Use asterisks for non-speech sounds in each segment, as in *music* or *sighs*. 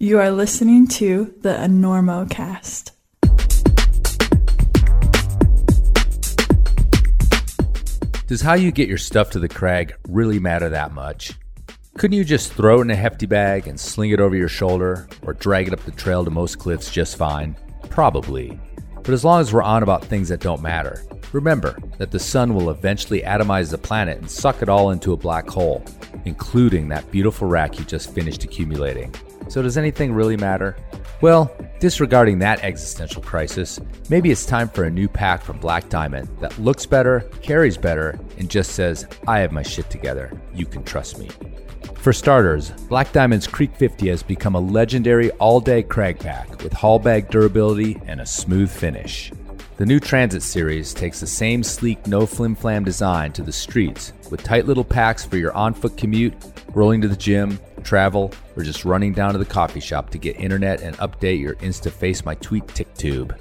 You are listening to the Enormocast. Does how you get your stuff to the crag really matter that much? Couldn't you just throw it in a hefty bag and sling it over your shoulder, or drag it up the trail to most cliffs just fine? Probably. But as long as we're on about things that don't matter, remember that the sun will eventually atomize the planet and suck it all into a black hole, including that beautiful rack you just finished accumulating. So, does anything really matter? Well, disregarding that existential crisis, maybe it's time for a new pack from Black Diamond that looks better, carries better, and just says, I have my shit together. You can trust me. For starters, Black Diamond's Creek 50 has become a legendary all day crag pack with haul bag durability and a smooth finish. The new Transit series takes the same sleek, no flim flam design to the streets with tight little packs for your on foot commute, rolling to the gym, travel, or just running down to the coffee shop to get internet and update your Insta Face My Tweet Tick Tube.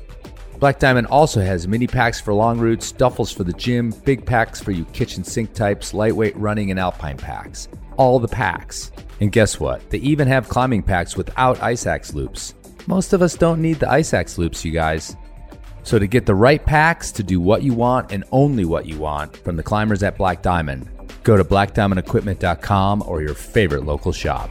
Black Diamond also has mini packs for long routes, duffels for the gym, big packs for you kitchen sink types, lightweight running, and alpine packs. All the packs. And guess what? They even have climbing packs without ice axe loops. Most of us don't need the ice axe loops, you guys. So, to get the right packs to do what you want and only what you want from the climbers at Black Diamond, go to blackdiamondequipment.com or your favorite local shop.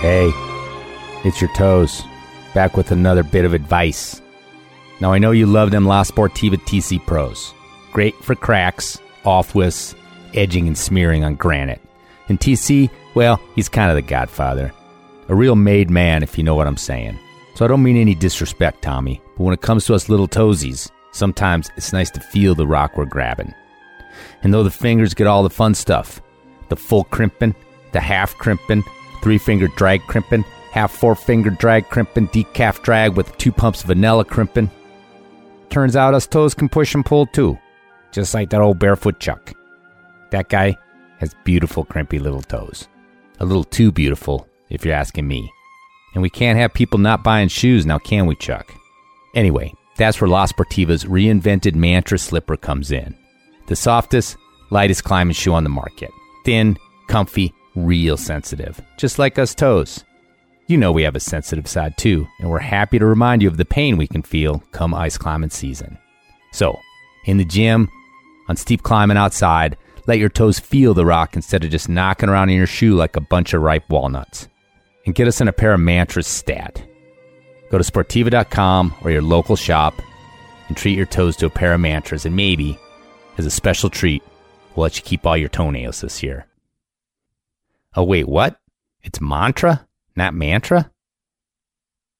Hey, it's your toes, back with another bit of advice. Now, I know you love them La Sportiva TC Pros. Great for cracks, off widths, edging and smearing on granite. And TC, well, he's kind of the godfather. A real made man, if you know what I'm saying. So I don't mean any disrespect, Tommy, but when it comes to us little toesies, sometimes it's nice to feel the rock we're grabbing. And though the fingers get all the fun stuff, the full crimping, the half crimping, three finger drag crimping, half four finger drag crimping, decaf drag with two pumps vanilla crimping. Turns out us toes can push and pull too, just like that old barefoot Chuck. That guy has beautiful, crimpy little toes. A little too beautiful, if you're asking me. And we can't have people not buying shoes now, can we, Chuck? Anyway, that's where La Sportiva's reinvented Mantra slipper comes in. The softest, lightest climbing shoe on the market. Thin, comfy, real sensitive, just like us toes. You know we have a sensitive side too, and we're happy to remind you of the pain we can feel come ice climbing season. So, in the gym, on steep climbing outside, let your toes feel the rock instead of just knocking around in your shoe like a bunch of ripe walnuts. And get us in a pair of mantras stat. Go to Sportiva.com or your local shop and treat your toes to a pair of mantras, and maybe, as a special treat, we'll let you keep all your toenails this year. Oh, wait, what? It's mantra, not mantra?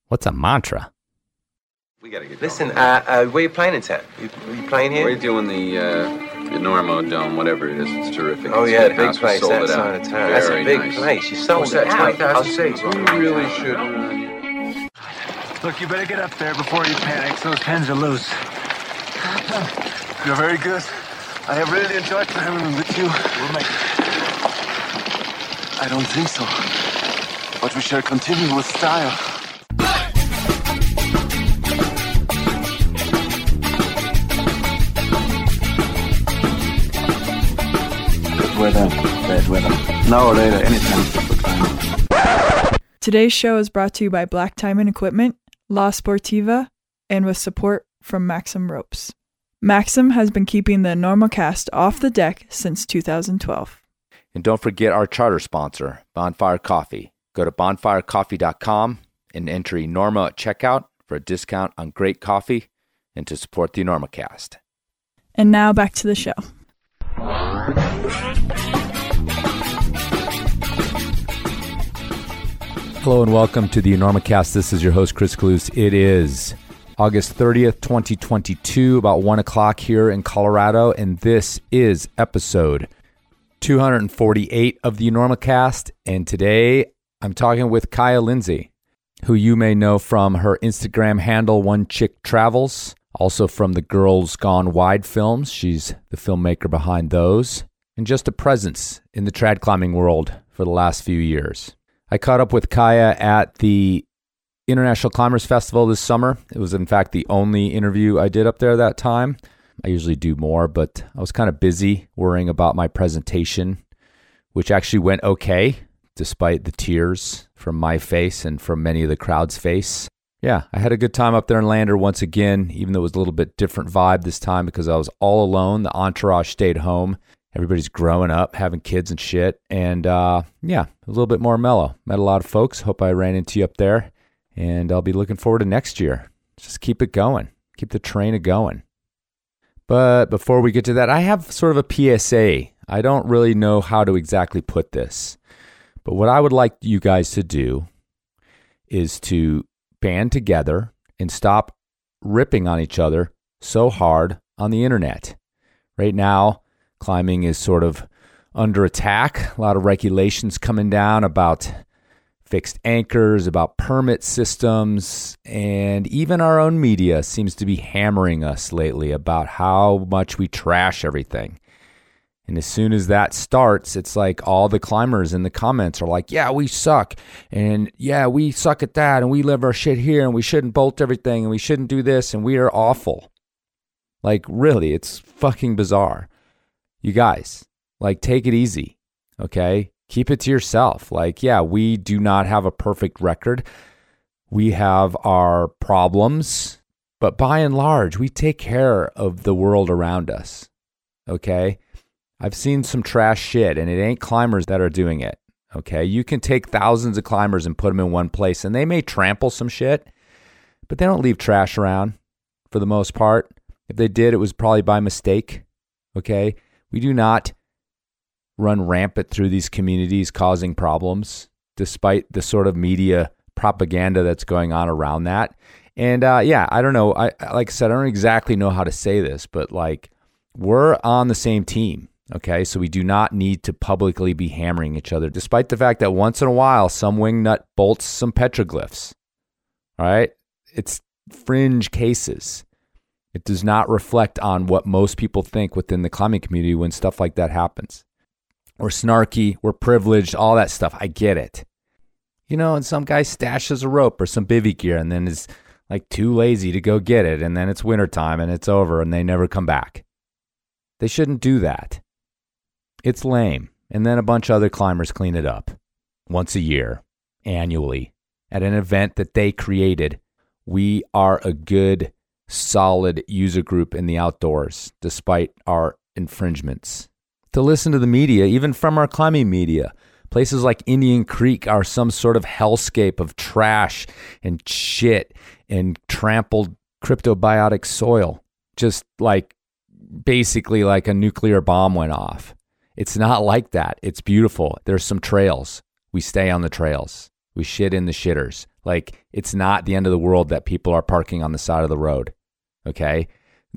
What's a mantra? We gotta get Listen, going. uh, uh, where you playing in town? You, you playing here? We're doing the uh, the Normo Dome, whatever it is. It's terrific. Oh It's yeah, big big house. Place sold that it out. side of. That's a big nice. place. You sold What's it that, out. 20,000 I'll- seats? We really should. Look, you better get up there before you panic. Those pens are loose. *laughs* You're very good. I have really enjoyed climbing with you. We'll make I don't think so. But we shall continue with style. Good weather, bad weather. Now or later, anytime. Today's show is brought to you by Black Diamond Equipment, La Sportiva, and with support from Maxim Ropes. Maxim has been keeping the Enormocast off the deck since 2012. And don't forget our charter sponsor, Bonfire Coffee. Go to bonfirecoffee.com and enter Norma at checkout for a discount on great coffee and to support the Enormocast. And now back to the show. Hello and welcome to the Enormocast. This is your host, Chris Kalous. It is August 30th, 2022, about 1 o'clock here in Colorado, and this is episode 248 of the Enormocast. And today I'm talking with Kaya Lindsay, who you may know from her Instagram handle, One Chick Travels, also from the Girls Gone Wide films. She's the filmmaker behind those, and just a presence in the trad climbing world for the last few years. I caught up with Kaya at the International Climbers Festival this summer. It was, in fact, the only interview I did up there that time. I usually do more, but I was kind of busy worrying about my presentation, which actually went okay, despite the tears from my face and from many of the crowd's face. Yeah, I had a good time up there in Lander once again, even though it was a little bit different vibe this time because I was all alone. The entourage stayed home. Everybody's growing up, having kids and shit. And uh, yeah, a little bit more mellow. Met a lot of folks. Hope I ran into you up there. And I'll be looking forward to next year. Just keep it going, keep the train a going. But before we get to that, I have sort of a PSA. I don't really know how to exactly put this. But what I would like you guys to do is to band together and stop ripping on each other so hard on the internet. Right now, climbing is sort of under attack. A lot of regulations coming down about fixed anchors, about permit systems, and even our own media seems to be hammering us lately about how much we trash everything. And as soon as that starts, it's like all the climbers in the comments are like, yeah, we suck. And yeah, we suck at that. And we live our shit here. And we shouldn't bolt everything. And we shouldn't do this. And we are awful. Like, really, it's fucking bizarre. You guys, like, take it easy. Okay. Keep it to yourself. Like, yeah, we do not have a perfect record. We have our problems. But by and large, we take care of the world around us. Okay. I've seen some trash shit, and it ain't climbers that are doing it. Okay. You can take thousands of climbers and put them in one place, and they may trample some shit, but they don't leave trash around for the most part. If they did, it was probably by mistake. Okay. We do not run rampant through these communities causing problems, despite the sort of media propaganda that's going on around that. And uh, yeah, I don't know. I like I said, I don't exactly know how to say this, but like we're on the same team. Okay, so we do not need to publicly be hammering each other, despite the fact that once in a while some wingnut bolts some petroglyphs. All right, it's fringe cases. It does not reflect on what most people think within the climbing community when stuff like that happens. We're snarky, we're privileged, all that stuff. I get it. You know, and some guy stashes a rope or some bivy gear and then is like too lazy to go get it, and then it's wintertime and it's over and they never come back. They shouldn't do that. It's lame. And then a bunch of other climbers clean it up once a year, annually, at an event that they created. We are a good, solid user group in the outdoors, despite our infringements. To listen to the media, even from our climbing media, places like Indian Creek are some sort of hellscape of trash and shit and trampled cryptobiotic soil. Just like basically like a nuclear bomb went off. It's not like that. It's beautiful. There's some trails. We stay on the trails. We shit in the shitters. Like it's not the end of the world that people are parking on the side of the road. Okay?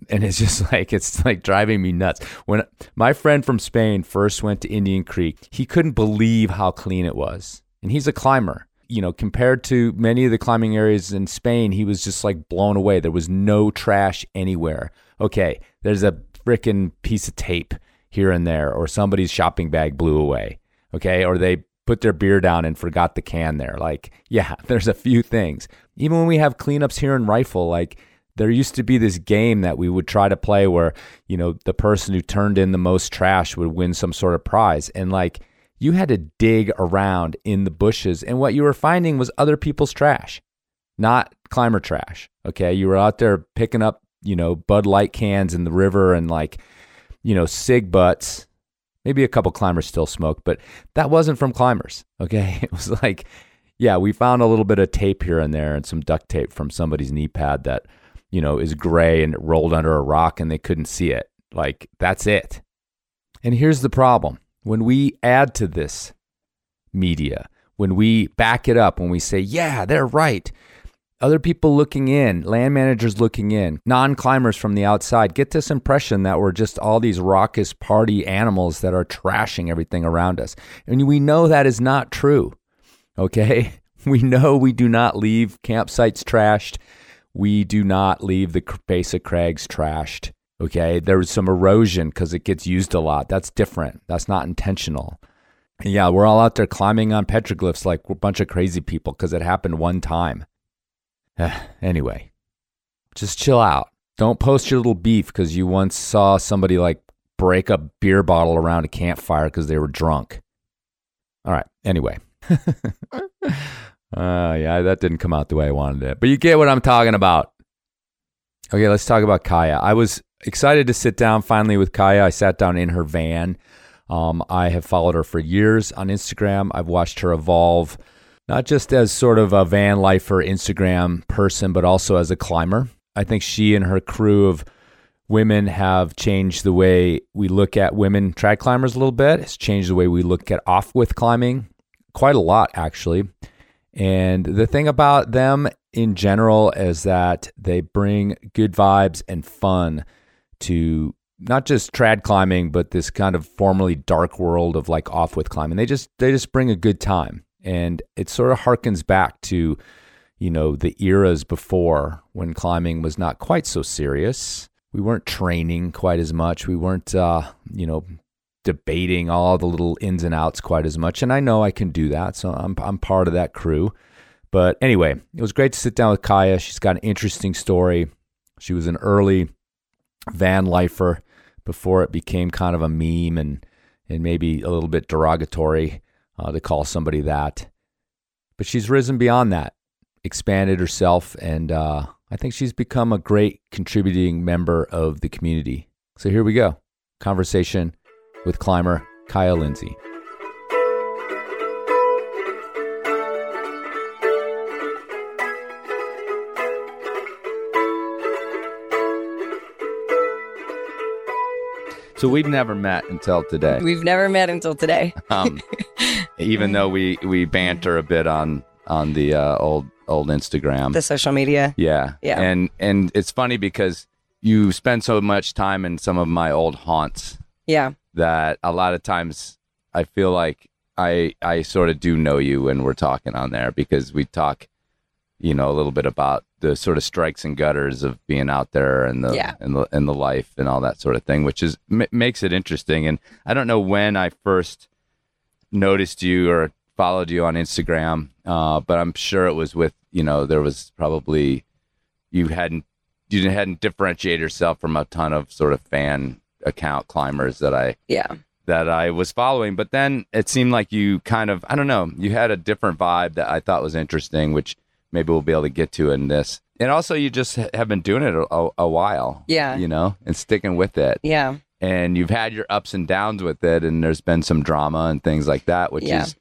And it's just *laughs* like it's like driving me nuts. When my friend from Spain first went to Indian Creek, he couldn't believe how clean it was. And he's a climber. You know, compared to many of the climbing areas in Spain, he was just like blown away. There was no trash anywhere. Okay, there's a freaking piece of tape here and there, or somebody's shopping bag blew away. Okay, or they put their beer down and forgot the can there. Like, *laughs* yeah, there's a few things. Even when we have cleanups here in Rifle, like there used to be this game that we would try to play where, you know, the person who turned in the most trash would win some sort of prize. And like you had to dig around in the bushes. And what you were finding was other people's trash, not climber trash. Okay. You were out there picking up, you know, Bud Light cans in the river and like, you know, cig butts. Maybe a couple climbers still smoke, but that wasn't from climbers. Okay. *laughs* It was like, yeah, we found a little bit of tape here and there and some duct tape from somebody's knee pad that you know, is gray and it rolled under a rock and they couldn't see it. Like, that's it. And here's the problem when we add to this media, when we back it up, when we say, yeah, they're right, other people looking in, land managers looking in, non climbers from the outside get this impression that we're just all these raucous party animals that are trashing everything around us. And we know that is not true. Okay. *laughs* We know we do not leave campsites trashed we do not leave the base of crags trashed. Okay. There's some erosion because it gets used a lot. That's different. That's not intentional. Yeah, we're all out there climbing on petroglyphs like a bunch of crazy people because it happened one time. Anyway, just chill out. Don't post your little beef because you once saw somebody like break a beer bottle around a campfire because they were drunk. All right. Anyway. *laughs* uh, yeah, that didn't come out the way I wanted it. But you get what I'm talking about. Okay, let's talk about Kaya. I was excited to sit down finally with Kaya. I sat down in her van. Um, I have followed her for years on Instagram. I've watched her evolve, not just as sort of a van lifer Instagram person, but also as a climber. I think she and her crew of women have changed the way we look at women trad climbers a little bit. It's changed the way we look at off width climbing quite a lot, actually. And the thing about them in general is that they bring good vibes and fun to not just trad climbing, but this kind of formerly dark world of like off width climbing. They just they just bring a good time, and it sort of harkens back to you know the eras before when climbing was not quite so serious. We weren't training quite as much. We weren't uh, you know debating all the little ins and outs quite as much. And I know I can do that, so I'm I'm part of that crew. But anyway, it was great to sit down with Kaya. She's got an interesting story. She was an early van lifer before it became kind of a meme and and maybe a little bit derogatory uh, to call somebody that. But she's risen beyond that, expanded herself, and uh, I think she's become a great contributing member of the community. So here we go conversation with climber Kaya Lindsay. So we've never met until today. We've never met until today. Um, *laughs* even though we we banter a bit on on the uh, old old Instagram. The social media. Yeah. Yeah. And and it's funny because you spend so much time in some of my old haunts Yeah. that a lot of times I feel like I I sort of do know you when we're talking on there because we talk, you know, a little bit about the sort of strikes and gutters of being out there and the Yeah. and the and the life and all that sort of thing, which is m- makes it interesting. And I don't know when I first noticed you or followed you on Instagram, uh, but I'm sure it was with you know there was probably you hadn't you hadn't differentiated yourself from a ton of sort of fan account climbers that I Yeah. that I was following. But then it seemed like you kind of I don't know you had a different vibe that I thought was interesting, which maybe we'll be able to get to in this. And also, you just have been doing it a, a while, Yeah. You know, and sticking with it Yeah. And you've had your ups and downs with it and there's been some drama and things like that which Yeah. is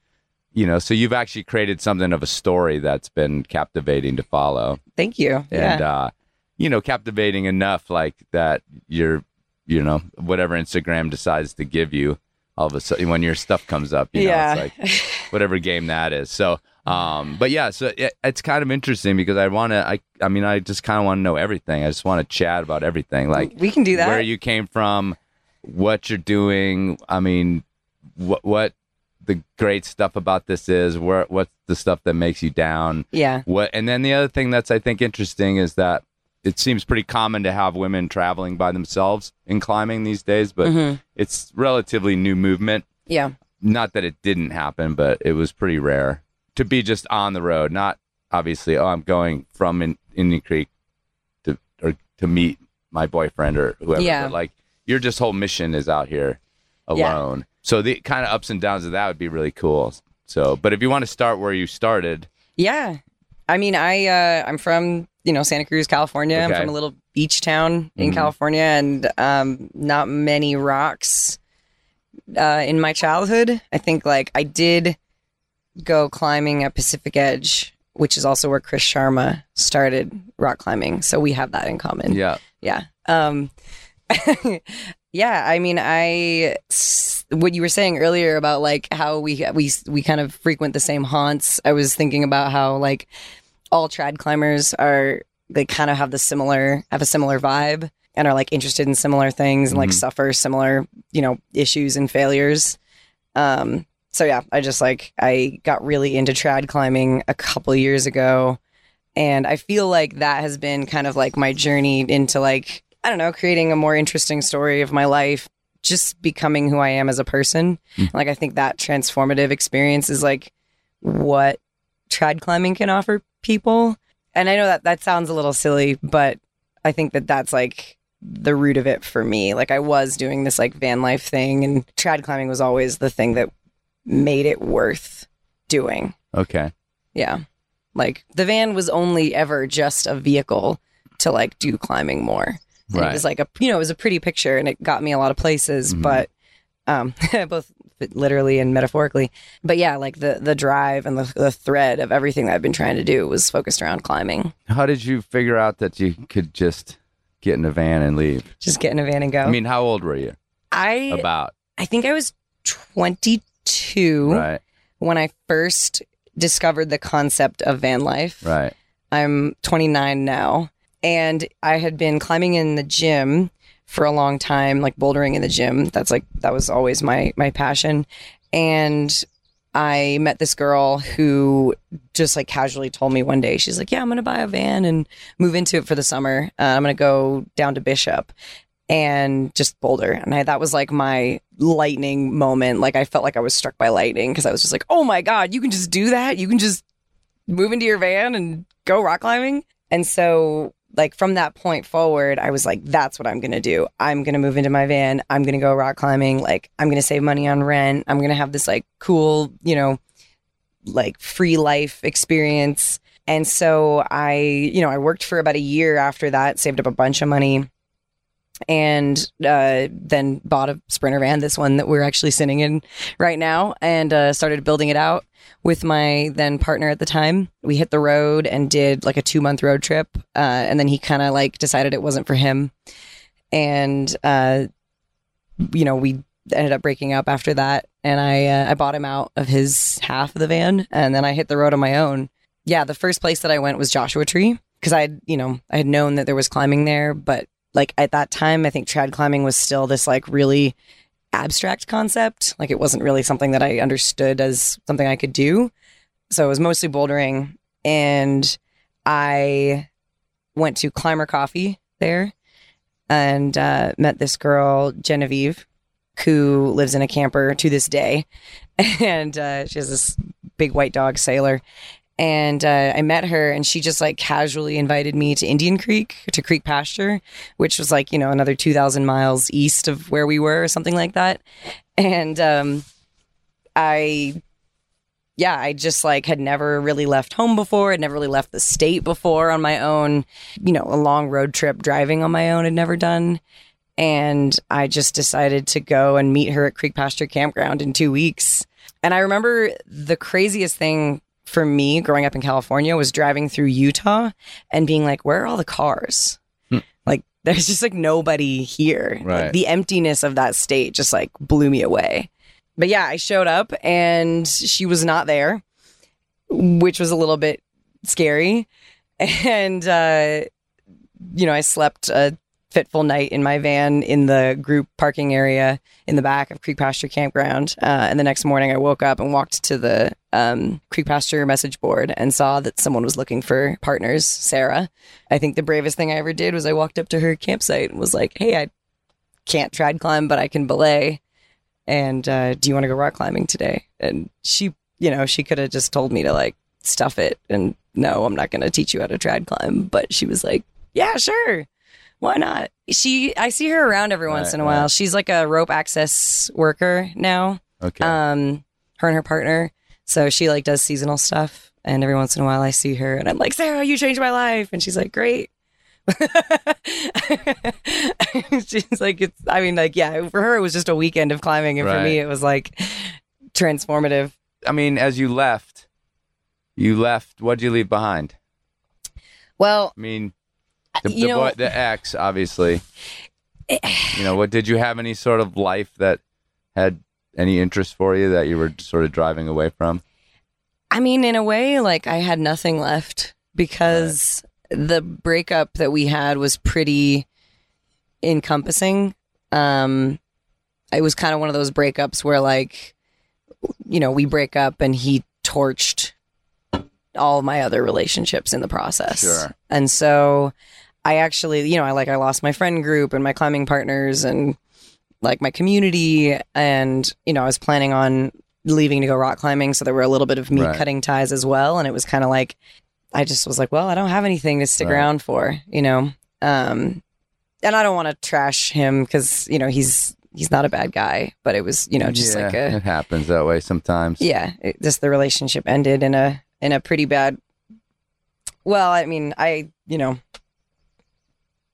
you know so you've actually created something of a story that's been captivating to follow Thank you. and yeah. uh you know captivating enough like that you're you know whatever instagram decides to give you all of a sudden when your stuff comes up you know yeah. it's like *laughs* whatever game that is so um but yeah so it, it's kind of interesting because i want to i i mean i just kind of want to know everything i just want to chat about everything like we can do that. where you came from, what you're doing. I mean, what what the great stuff about this is. Where what's the stuff that makes you down? yeah. What and then the other thing that's I think interesting is that it seems pretty common to have women traveling by themselves in climbing these days, but Mhm. it's relatively new movement. Yeah. Not that it didn't happen, but it was pretty rare to be just on the road. Not obviously, oh, I'm going from in, Indian Creek to or to meet my boyfriend or whoever. Yeah. But like your just whole mission is out here Yeah. alone. So the kind of ups and downs of that would be really cool. So, but if you want to start where you started, Yeah. I mean, I uh, I'm from you know Santa Cruz, California. I'm from a little beach town in Mhm. California, and um, not many rocks uh, in my childhood. I think like I did go climbing at Pacific Edge, which is also where Chris Sharma started rock climbing. So we have that in common. yeah, Yeah. Um, *laughs* yeah. I mean, I what you were saying earlier about like how we we we kind of frequent the same haunts. I was thinking about how like all trad climbers are they kind of have the similar have a similar vibe and are like interested in similar things and like Mhm. suffer similar you know issues and failures. Um, so yeah, I just like I got really into trad climbing a couple years ago and I feel like that has been kind of like my journey into like I don't know, creating a more interesting story of my life, just becoming who I am as a person. Mm. Like I think that transformative experience is like what trad climbing can offer people. and I know that that sounds a little silly, but I think that that's like the root of it for me. Like I was doing this like van life thing, and trad climbing was always the thing that made it worth doing. Okay. Yeah. Like the van was only ever just a vehicle to like do climbing more. And Right. It was like a you know, it was a pretty picture and it got me a lot of places, Mhm. but um *laughs* both literally and metaphorically. But yeah, like the the drive and the, the thread of everything that I've been trying to do was focused around climbing. How did you figure out that you could just get in a van and leave? Just get in a van and go. I mean, how old were you? I About I think I was 22 right, when I first discovered the concept of van life. right. I'm 29 now, and I had been climbing in the gym for a long time, like bouldering in the gym. That's like that was always my my passion, and I met this girl who just like casually told me one day she's like, "Yeah, I'm gonna buy a van and move into it for the summer. Uh, I'm gonna go down to Bishop." And just boulder, and I, that was like my lightning moment. Like I felt like I was struck by lightning because I was just like, "Oh my god, you can just do that! You can just move into your van and go rock climbing. And so, like, from that point forward, I was like, that's what I'm going to do. I'm going to move into my van. I'm going to go rock climbing. Like, I'm going to save money on rent. I'm going to have this, like, cool, you know, like free life experience. And so I, you know, I worked for about a year after that, saved up a bunch of money. And uh, then bought a sprinter van, this one that we're actually sitting in right now, and uh, started building it out with my then partner at the time. We hit the road and did like a two month road trip. Uh, and then he kind of like decided it wasn't for him. And, uh, you know, we ended up breaking up after that. And I, uh, I bought him out of his half of the van and then I hit the road on my own. Yeah. The first place that I went was Joshua Tree because I had, you know, I had known that there was climbing there, but like at that time, I think trad climbing was still this like really abstract concept. Like it wasn't really something that I understood as something I could do. So it was mostly bouldering. And I went to Climber Coffee there and uh, met this girl, Genevieve, who lives in a camper to this day. *laughs* And uh, she has this big white dog, Sailor. And uh, I met her, and she just like casually invited me to Indian Creek, to Creek Pasture, which was like, you know, another 2,000 miles east of where we were, or something like that. And um, I, yeah, I just like had never really left home before. I'd never really left the state before on my own. You know, a long road trip driving on my own had never done. And I just decided to go and meet her at Creek Pasture Campground in two weeks. And I remember the craziest thing for me growing up in California was driving through Utah and being like, where are all the cars? Like, *laughs* there's just like nobody here. Like, the emptiness of that state just like blew me away. But yeah, I showed up and she was not there, which was a little bit scary. *laughs* And, uh, you know, I slept a fitful night in my van in the group parking area in the back of Creek Pasture Campground. Uh, and the next morning I woke up and walked to the um, Creek Pasture message board and saw that someone was looking for partners, Sarah. I think the bravest thing I ever did was I walked up to her campsite and was like, hey, I can't trad climb, but I can belay. And uh, do you want to go rock climbing today? And she, you know, she could have just told me to like stuff it and no, I'm not going to teach you how to trad climb. But she was like, yeah, sure. Why not? She, I see her around every once Right, in a while. right. She's like a rope access worker now. Okay. Um, her and her partner. So she like does seasonal stuff. And every once in a while I see her and I'm like, Sarah, you changed my life. And she's like, great. *laughs* she's like, it's, I mean, like, yeah, for her, it was just a weekend of climbing. And for me, it was like transformative. I mean, as you left, you left. What did you leave behind? Well, I mean, the, you the, know, boy, the ex, obviously. *sighs* you know, what did you have any sort of life that had any interest for you that you were sort of driving away from? I mean, in a way, like I had nothing left because the breakup that we had was pretty encompassing. Um, it was kind of one of those breakups where, like, you know, we break up and he torched all my other relationships in the process. Sure. And so I actually, you know, I like, I lost my friend group and my climbing partners and like my community. And, you know, I was planning on leaving to go rock climbing. So there were a little bit of me Right. cutting ties as well. And it was kind of like, I just was like, well, I don't have anything to stick Right. around for, you know. Um, and I don't want to trash him because you know he's he's not a bad guy, but it was you know just Yeah, like a it happens that way sometimes. yeah, it, just the relationship ended in a in a pretty bad. Well, I mean, I you know,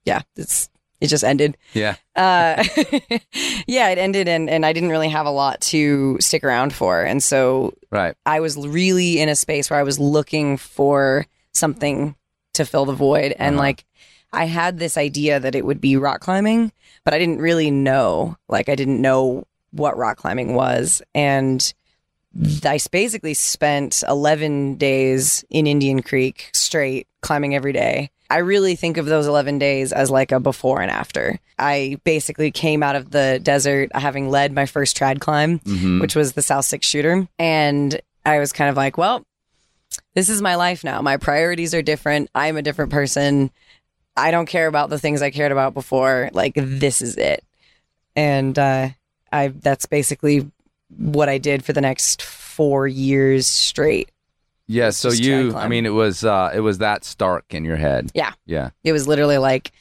yeah, it's it just ended. Yeah. Uh, *laughs* yeah, it ended, and and I didn't really have a lot to stick around for, and so Right. I was really in a space where I was looking for something to fill the void. And Uh-huh. like, I had this idea that it would be rock climbing, but I didn't really know. Like, I didn't know what rock climbing was. And I basically spent 11 days in Indian Creek straight climbing every day. I really think of those 11 days as like a before and after. I basically came out of the desert having led my first trad climb Mhm. which was the South Six shooter. And I was kind of like, well, this is my life now. My priorities are different. I'm a different person. I don't care about the things I cared about before. Like this is it. And uh, I that's basically what I did for the next four years straight. Yeah. So you I mean, it was uh, it was that stark in your head. Yeah. Yeah. It was literally like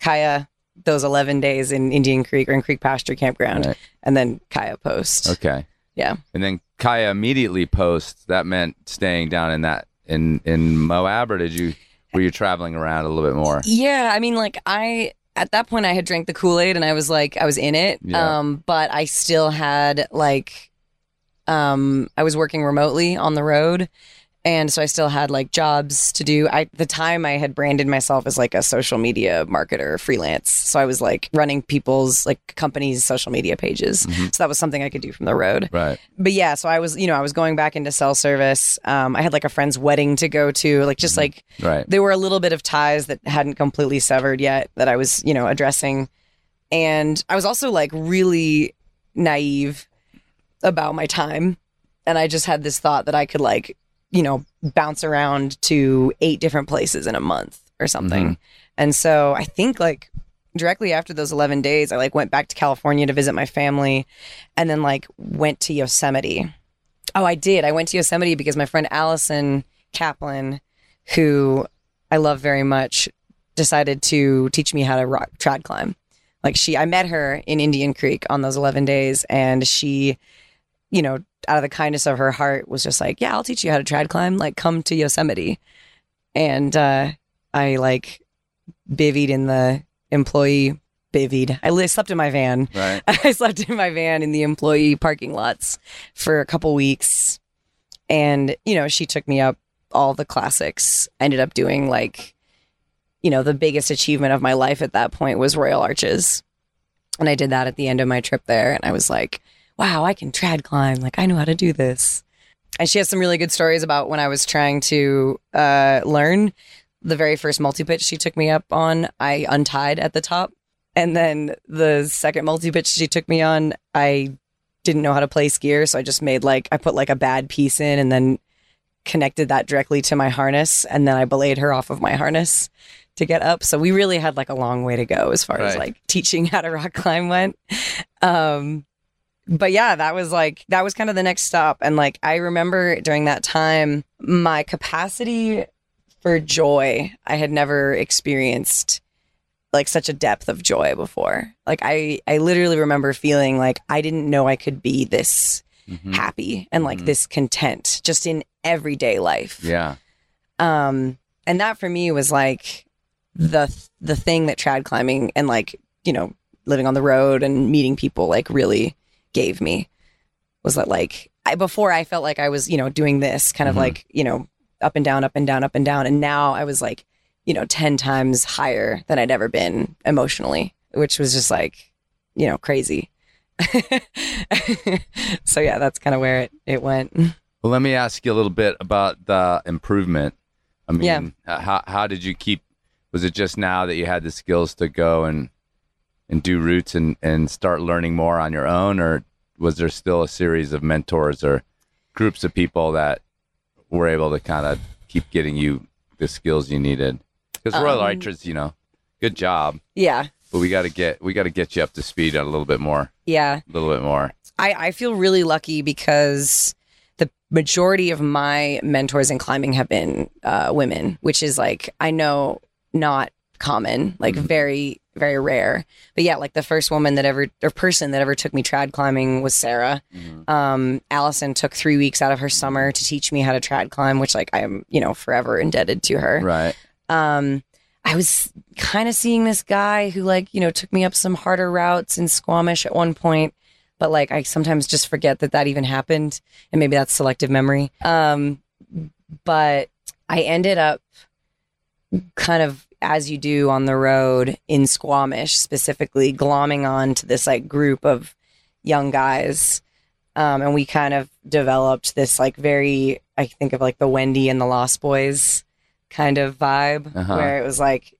Kaya those 11 days in Indian Creek or in Creek Pasture Campground, Right. and then Kaya Post. Okay. Yeah. And then Kaya immediately posts. That meant staying down in that in in Moab, or did you were you traveling around a little bit more? Yeah, I mean, like I at that point I had drank the Kool Aid and I was like I was in it. Yeah. Um, but I still had like, um, I was working remotely on the road, and so I still had like jobs to do. I the time I had branded myself as like a social media marketer freelance, so I was like running people's like companies' social media pages. Mm-hmm. So that was something I could do from the road Right. but yeah, so I was, you know, I was going back into cell service. Um, I had like a friend's wedding to go to, like just like Right. there were a little bit of ties that hadn't completely severed yet that I was, you know, addressing. And I was also like really naive about my time. And I just had this thought that I could like, you know, bounce around to eight different places in a month or something. Mm-hmm. And so I think like directly after those 11 days, I like went back to California to visit my family and then like went to Yosemite. Oh, I did. I went to Yosemite because my friend Allison Kaplan, who I love very much, decided to teach me how to rock trad climb. Like she, I met her in Indian Creek on those 11 days and she, you know, out of the kindness of her heart was just like, yeah, I'll teach you how to trad climb. Like come to Yosemite. And, uh, I like bivvied in the employee bivvied. I li- slept in my van. Right. *laughs* I slept in my van in the employee parking lots for a couple weeks. And, you know, she took me up all the classics. I ended up doing like, you know, the biggest achievement of my life at that point was Royal Arches. And I did that at the end of my trip there. And I was like, wow, I can trad climb. Like, I know how to do this. And she has some really good stories about when I was trying to uh, learn the very first multi pitch she took me up on, I untied at the top. And then the second multi pitch she took me on, I didn't know how to place gear. So I just made like, I put like a bad piece in and then connected that directly to my harness. And then I belayed her off of my harness to get up. So we really had like a long way to go as far as like teaching *laughs* how to rock climb went. Um, but yeah, that was like that was kind of the next stop. And like I remember during that time, my capacity for joy, I had never experienced like such a depth of joy before. Like I I literally remember feeling like I didn't know I could be this Mhm. happy and like Mhm. this content just in everyday life. Yeah. Um, and that for me was like the the thing that trad climbing and like you know living on the road and meeting people like really gave me was that like I before I felt like I was you know doing this kind of Mhm. like you know up and down up and down up and down and now I was like you know 10 times higher than I'd ever been emotionally which was just like you know crazy *laughs* so yeah that's kind of where it, it went Well, let me ask you a little bit about the improvement. I mean, Yeah. how how did you keep? Was it just now that you had the skills to go and and do routes and and start learning more on your own, or was there still a series of mentors or groups of people that were able to kind of keep getting you the skills you needed? Because Royal Um, Archers, you know, good job, yeah. But we got to get we got to get you up to speed a little bit more, yeah. A little bit more. I, I feel really lucky because the majority of my mentors in climbing have been uh, women, which is like I know not common, like very very rare. But yeah, like the first woman that ever or person that ever took me trad climbing was Sarah. Um, Allison took three weeks out of her summer to teach me how to trad climb, which like I am you know forever indebted to her Right. um I was kind of seeing this guy who like, you know, took me up some harder routes in Squamish at one point, but like I sometimes just forget that that even happened and maybe that's selective memory. Um but I ended up kind of as you do on the road in Squamish specifically glomming on to this like group of young guys. Um, and we kind of developed this like very I think of like the Wendy and the Lost Boys kind of vibe Uh-huh. where it was like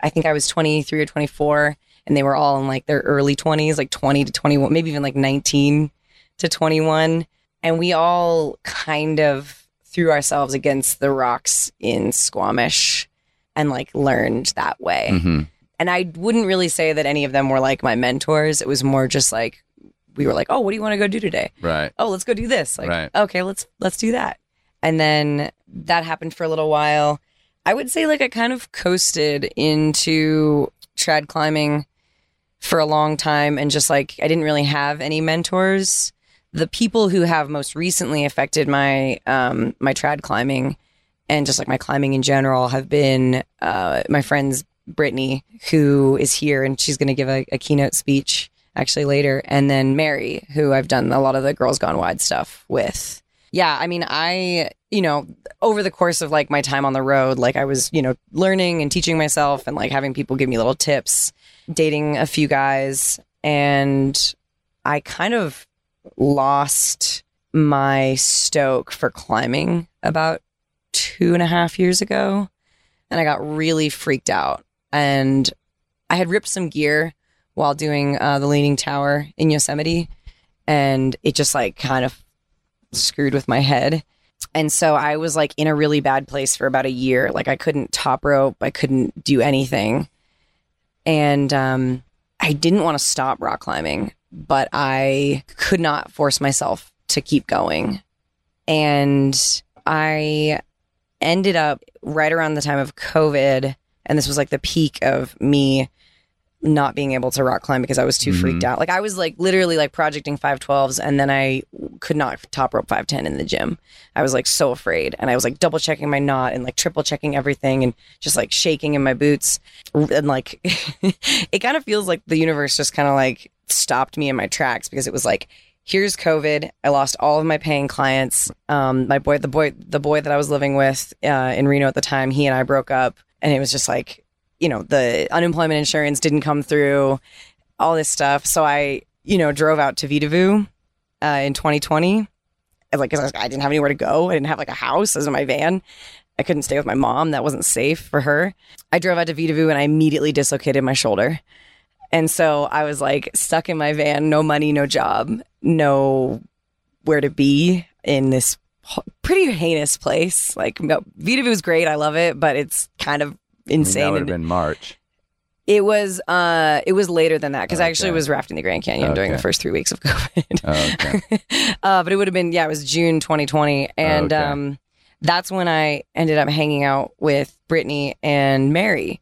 I think I was 23 or 24 and they were all in like their early 20s like 20 to 21 maybe even like 19 to 21 and we all kind of threw ourselves against the rocks in Squamish and like learned that way. Hmm and I wouldn't really say that any of them were like my mentors. It was more just like we were like oh what do you want to go do today? Right. oh let's go do this. Like Right. okay let's let's do that. And then that happened for a little while. I would say like i kind of coasted into trad climbing for a long time and just like i didn't really have any mentors. The people who have most recently affected my um my trad climbing and just like my climbing in general have been uh my friends brittany who is here and she's going to give a, a keynote speech actually later and then mary who i've done a lot of the girls gone wide stuff with. Yeah i mean i you know over the course of like my time on the road like i was you know learning and teaching myself and like having people give me little tips dating a few guys and i kind of lost my stoke for climbing about two and a half years ago and i got really freaked out. And i had ripped some gear while doing uh, the leaning tower in yosemite and it just like kind of screwed with my head. And so i was like in a really bad place for about a year. Like i couldn't top rope. I couldn't do anything. And um, i didn't want to stop rock climbing but i could not force myself to keep going. And i ended up right around the time of covid and this was like the peak of me not being able to rock climb because I was too mm-hmm. freaked out. Like I was like literally like projecting 512s and then I could not top rope 510 in the gym. I was like so afraid and I was like double checking my knot and like triple checking everything and just like shaking in my boots. And like *laughs* it kind of feels like the universe just kind of like stopped me in my tracks because it was like here's covid. I lost all of my paying clients. Um my boy the boy the boy that i was living with uh, in reno at the time he and i broke up. And it was just like you know the unemployment insurance didn't come through all this stuff. So i you know drove out to Vedauwoo uh, in 2020 I, like 'cause I, I didn't have anywhere to go. I didn't have like a house. As in my van. I couldn't stay with my mom. That wasn't safe for her. I drove out to Vedauwoo and i immediately dislocated my shoulder and so i was like stuck in my van no money no job no where to be in this pretty heinous place like no, is great i love it but it's kind of I mean, insane that would have been March. it was uh it was later than that because I actually Okay. was rafting the Grand Canyon during the first three weeks of COVID. Oh, okay. *laughs* uh, but it would have been yeah, it was June 2020, and Okay. um, that's when I ended up hanging out with Brittany and Mary,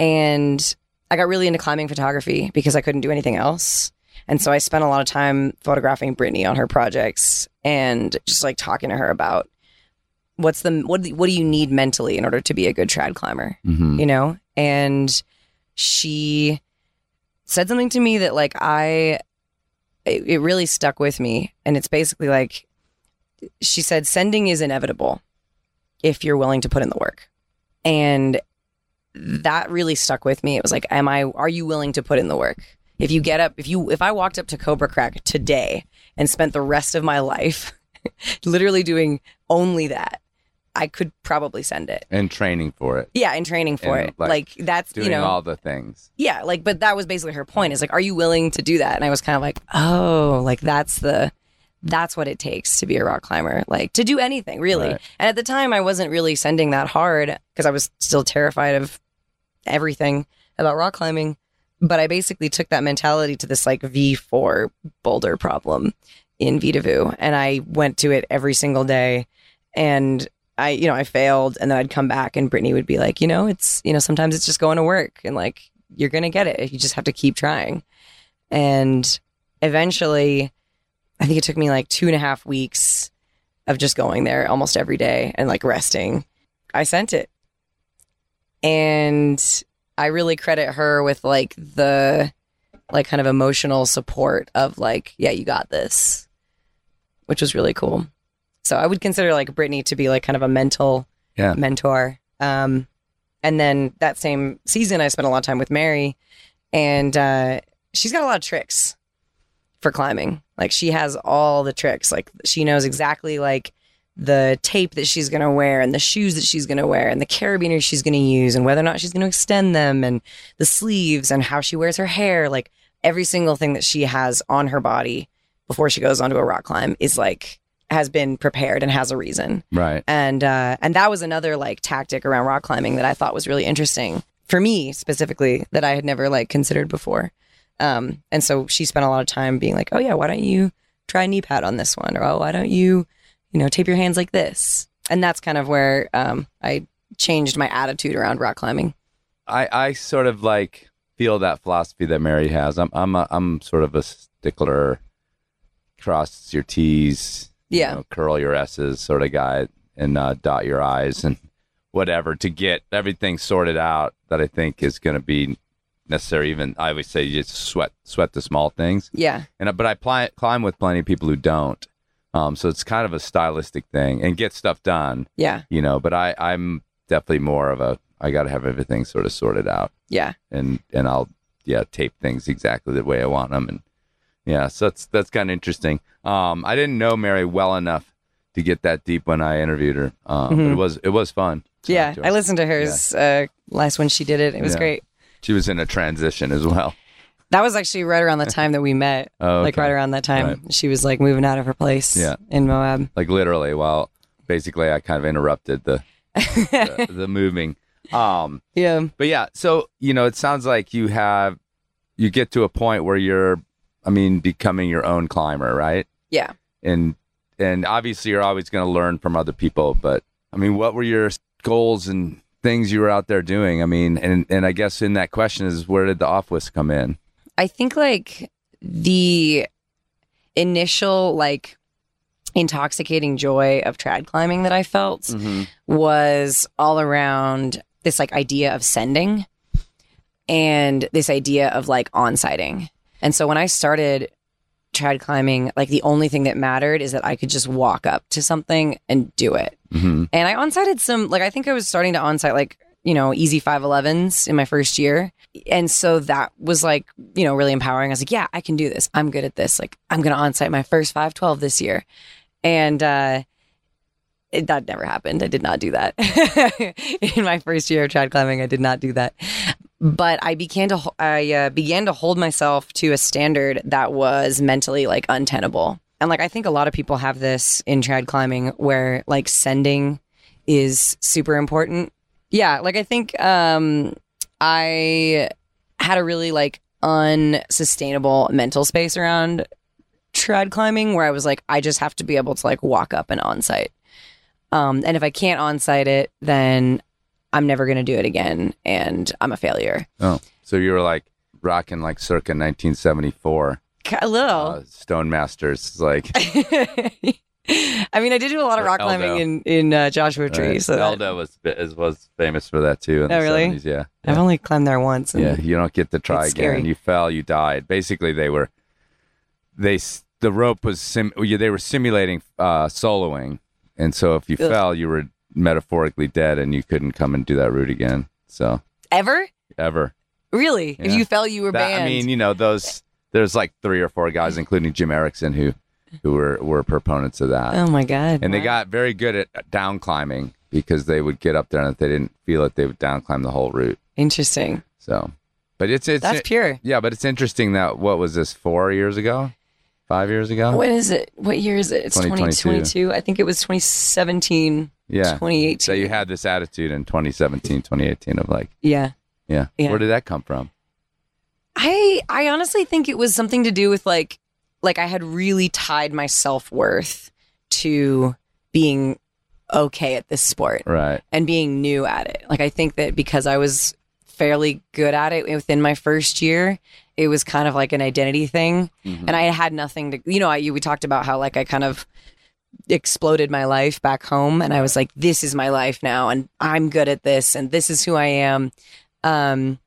and I got really into climbing photography because I couldn't do anything else. And so I spent a lot of time photographing Brittany on her projects and just like talking to her about what's the what do- what do you need mentally in order to be a good trad climber hmm you know? And she said something to me that like i it, it really stuck with me. And it's basically like she said sending is inevitable if you're willing to put in the work. And that really stuck with me it was like am i are you willing to put in the work if you get up if you if i walked up to cobra crack today and spent the rest of my *laughs* life literally doing only that i could probably send it And training for it. yeah, and training for And, it. like, Like, that's Doing you know, all the things. yeah, like but that was basically her point. Is like, are you willing to do that? And I was kind of like, oh, like that's the that's what it takes to be a rock climber, like to do anything really. Right. And at the time, I wasn't really sending that hard because I was still terrified of everything about rock climbing. But I basically took that mentality to this like V4 boulder problem. in Vedauwoo, and I went to it every single day, and I, you know, I failed, and then I'd come back, and Brittany would be like, you know, it's, you know, sometimes it's just going to work, and like you're gonna get it. You just have to keep trying, and eventually, I think it took me like two and a half weeks of just going there almost every day and like resting. I sent it, and I really credit her with like the like kind of emotional support of like, yeah, you got this, which was really cool. So I would consider like Brittany to be like kind of a mental Yeah. mentor. Um, and then that same season, I spent a lot of time with Mary, and uh, she's got a lot of tricks for climbing. Like she has all the tricks. Like she knows exactly like the tape that she's going to wear and the shoes that she's going to wear and the carabiner she's going to use and whether or not she's going to extend them and the sleeves and how she wears her hair. Like every single thing that she has on her body before she goes onto a rock climb is like has been prepared and has a reason. Right. And uh, and that was another like tactic around rock climbing that I thought was really interesting for me specifically that I had never like considered before. Um, and so she spent a lot of time being like, "Oh yeah, why don't you try a knee pad on this one?" Or "Oh, why don't you, you know, tape your hands like this?" And that's kind of where um, I changed my attitude around rock climbing. I, I sort of like feel that philosophy that Mary has. I'm I'm a, I'm sort of a stickler, cross your T's, you Yeah. know, curl your S's sort of guy, and uh, dot your I's and whatever to get everything sorted out that I think is going to be necessary. Even I always say you just sweat sweat the small things, Yeah, and but I pli- climb with plenty of people who don't. Um, so it's kind of a stylistic thing and get stuff done, yeah, you know. But I I'm definitely more of a I got to have everything sort of sorted out yeah. and and I'll yeah tape things exactly the way I want them and yeah so that's that's kind of interesting. Um, I didn't know Mary well enough to get that deep when I interviewed her, um, but it was it was fun. Yeah, I listened to hers uh, last when she did it. It was Yeah. great. She was in a transition as well. That was actually right around the *laughs* time that we met. Oh, Like right around that time, she was like moving out of her place. Yeah. in Moab. Like literally, well, basically, I kind of interrupted the the, *laughs* the moving. Um, Yeah, but yeah, so you know, it sounds like you have you get to a point where you're, I mean, becoming your own climber, right? yeah. and and obviously you're always going to learn from other people but i mean what were your goals and things you were out there doing i mean and and i guess in that question is where did the off width come in I think like the initial like intoxicating joy of trad climbing that I felt was all around this like idea of sending and this idea of like on-siting. And so when I started trad climbing, like the only thing that mattered is that I could just walk up to something and do it. mm-hmm. And I on-sited some, like I think I was starting to on-site like, you know, easy 511s in my first year. And so that was like, you know, really empowering. I was like, yeah, I can do this. I'm good at this. Like I'm going to on-site my first 512 this year. And uh it, that never happened. I did not do that. *laughs* in my first year of trad climbing, I did not do that. But I began to I uh, began to hold myself to a standard that was mentally like untenable. And like I think a lot of people have this in trad climbing where like sending is super important. Yeah, like I think um I had a really like unsustainable mental space around trad climbing where I was like I just have to be able to like walk up and on site. Um and if I can't on site it then I'm never going to do it again and I'm a failure. oh so you were like rocking like circa 1974 A little. uh, Stonemasters like *laughs* *laughs* I mean, I did do a lot of rock Eldo. climbing in in uh, Joshua Tree. right. So that- was is, was famous for that too in Oh, the really? 70s yeah I've only climbed there once. Yeah, you don't get to try again. scary. You fell, you died. Basically, they were they the rope was sim they were simulating uh, soloing, and so if you Ugh. fell, you were metaphorically dead, and you couldn't come and do that route again. So Ever? ever. Really? If you fell, you were That- banned. I mean, you know, those there's like three or four guys, *laughs* including Jim Erickson, who who were were proponents of that, oh my god! and they got very good at down climbing because they would get up there, and if they didn't feel it, they would down climb the whole route. interesting. So, but it's it's That's pure. Yeah, but it's interesting that what was this four years ago, five years ago? What is it? What year is it? It's 2022. 2022. I think it was 2017, yeah. 2018. So you had this attitude in 2017, 2018 of like, yeah. yeah, Yeah. where did that come from? I I honestly think it was something to do with like like I had really tied my self worth to being okay at this sport Right. and being new at it. Like I think that because I was fairly good at it within my first year, it was kind of like an identity thing, and I had nothing to. You know, I, we talked about how like I kind of exploded my life back home, and I was like, "This is my life now, and I'm good at this, and this is who I am." Um,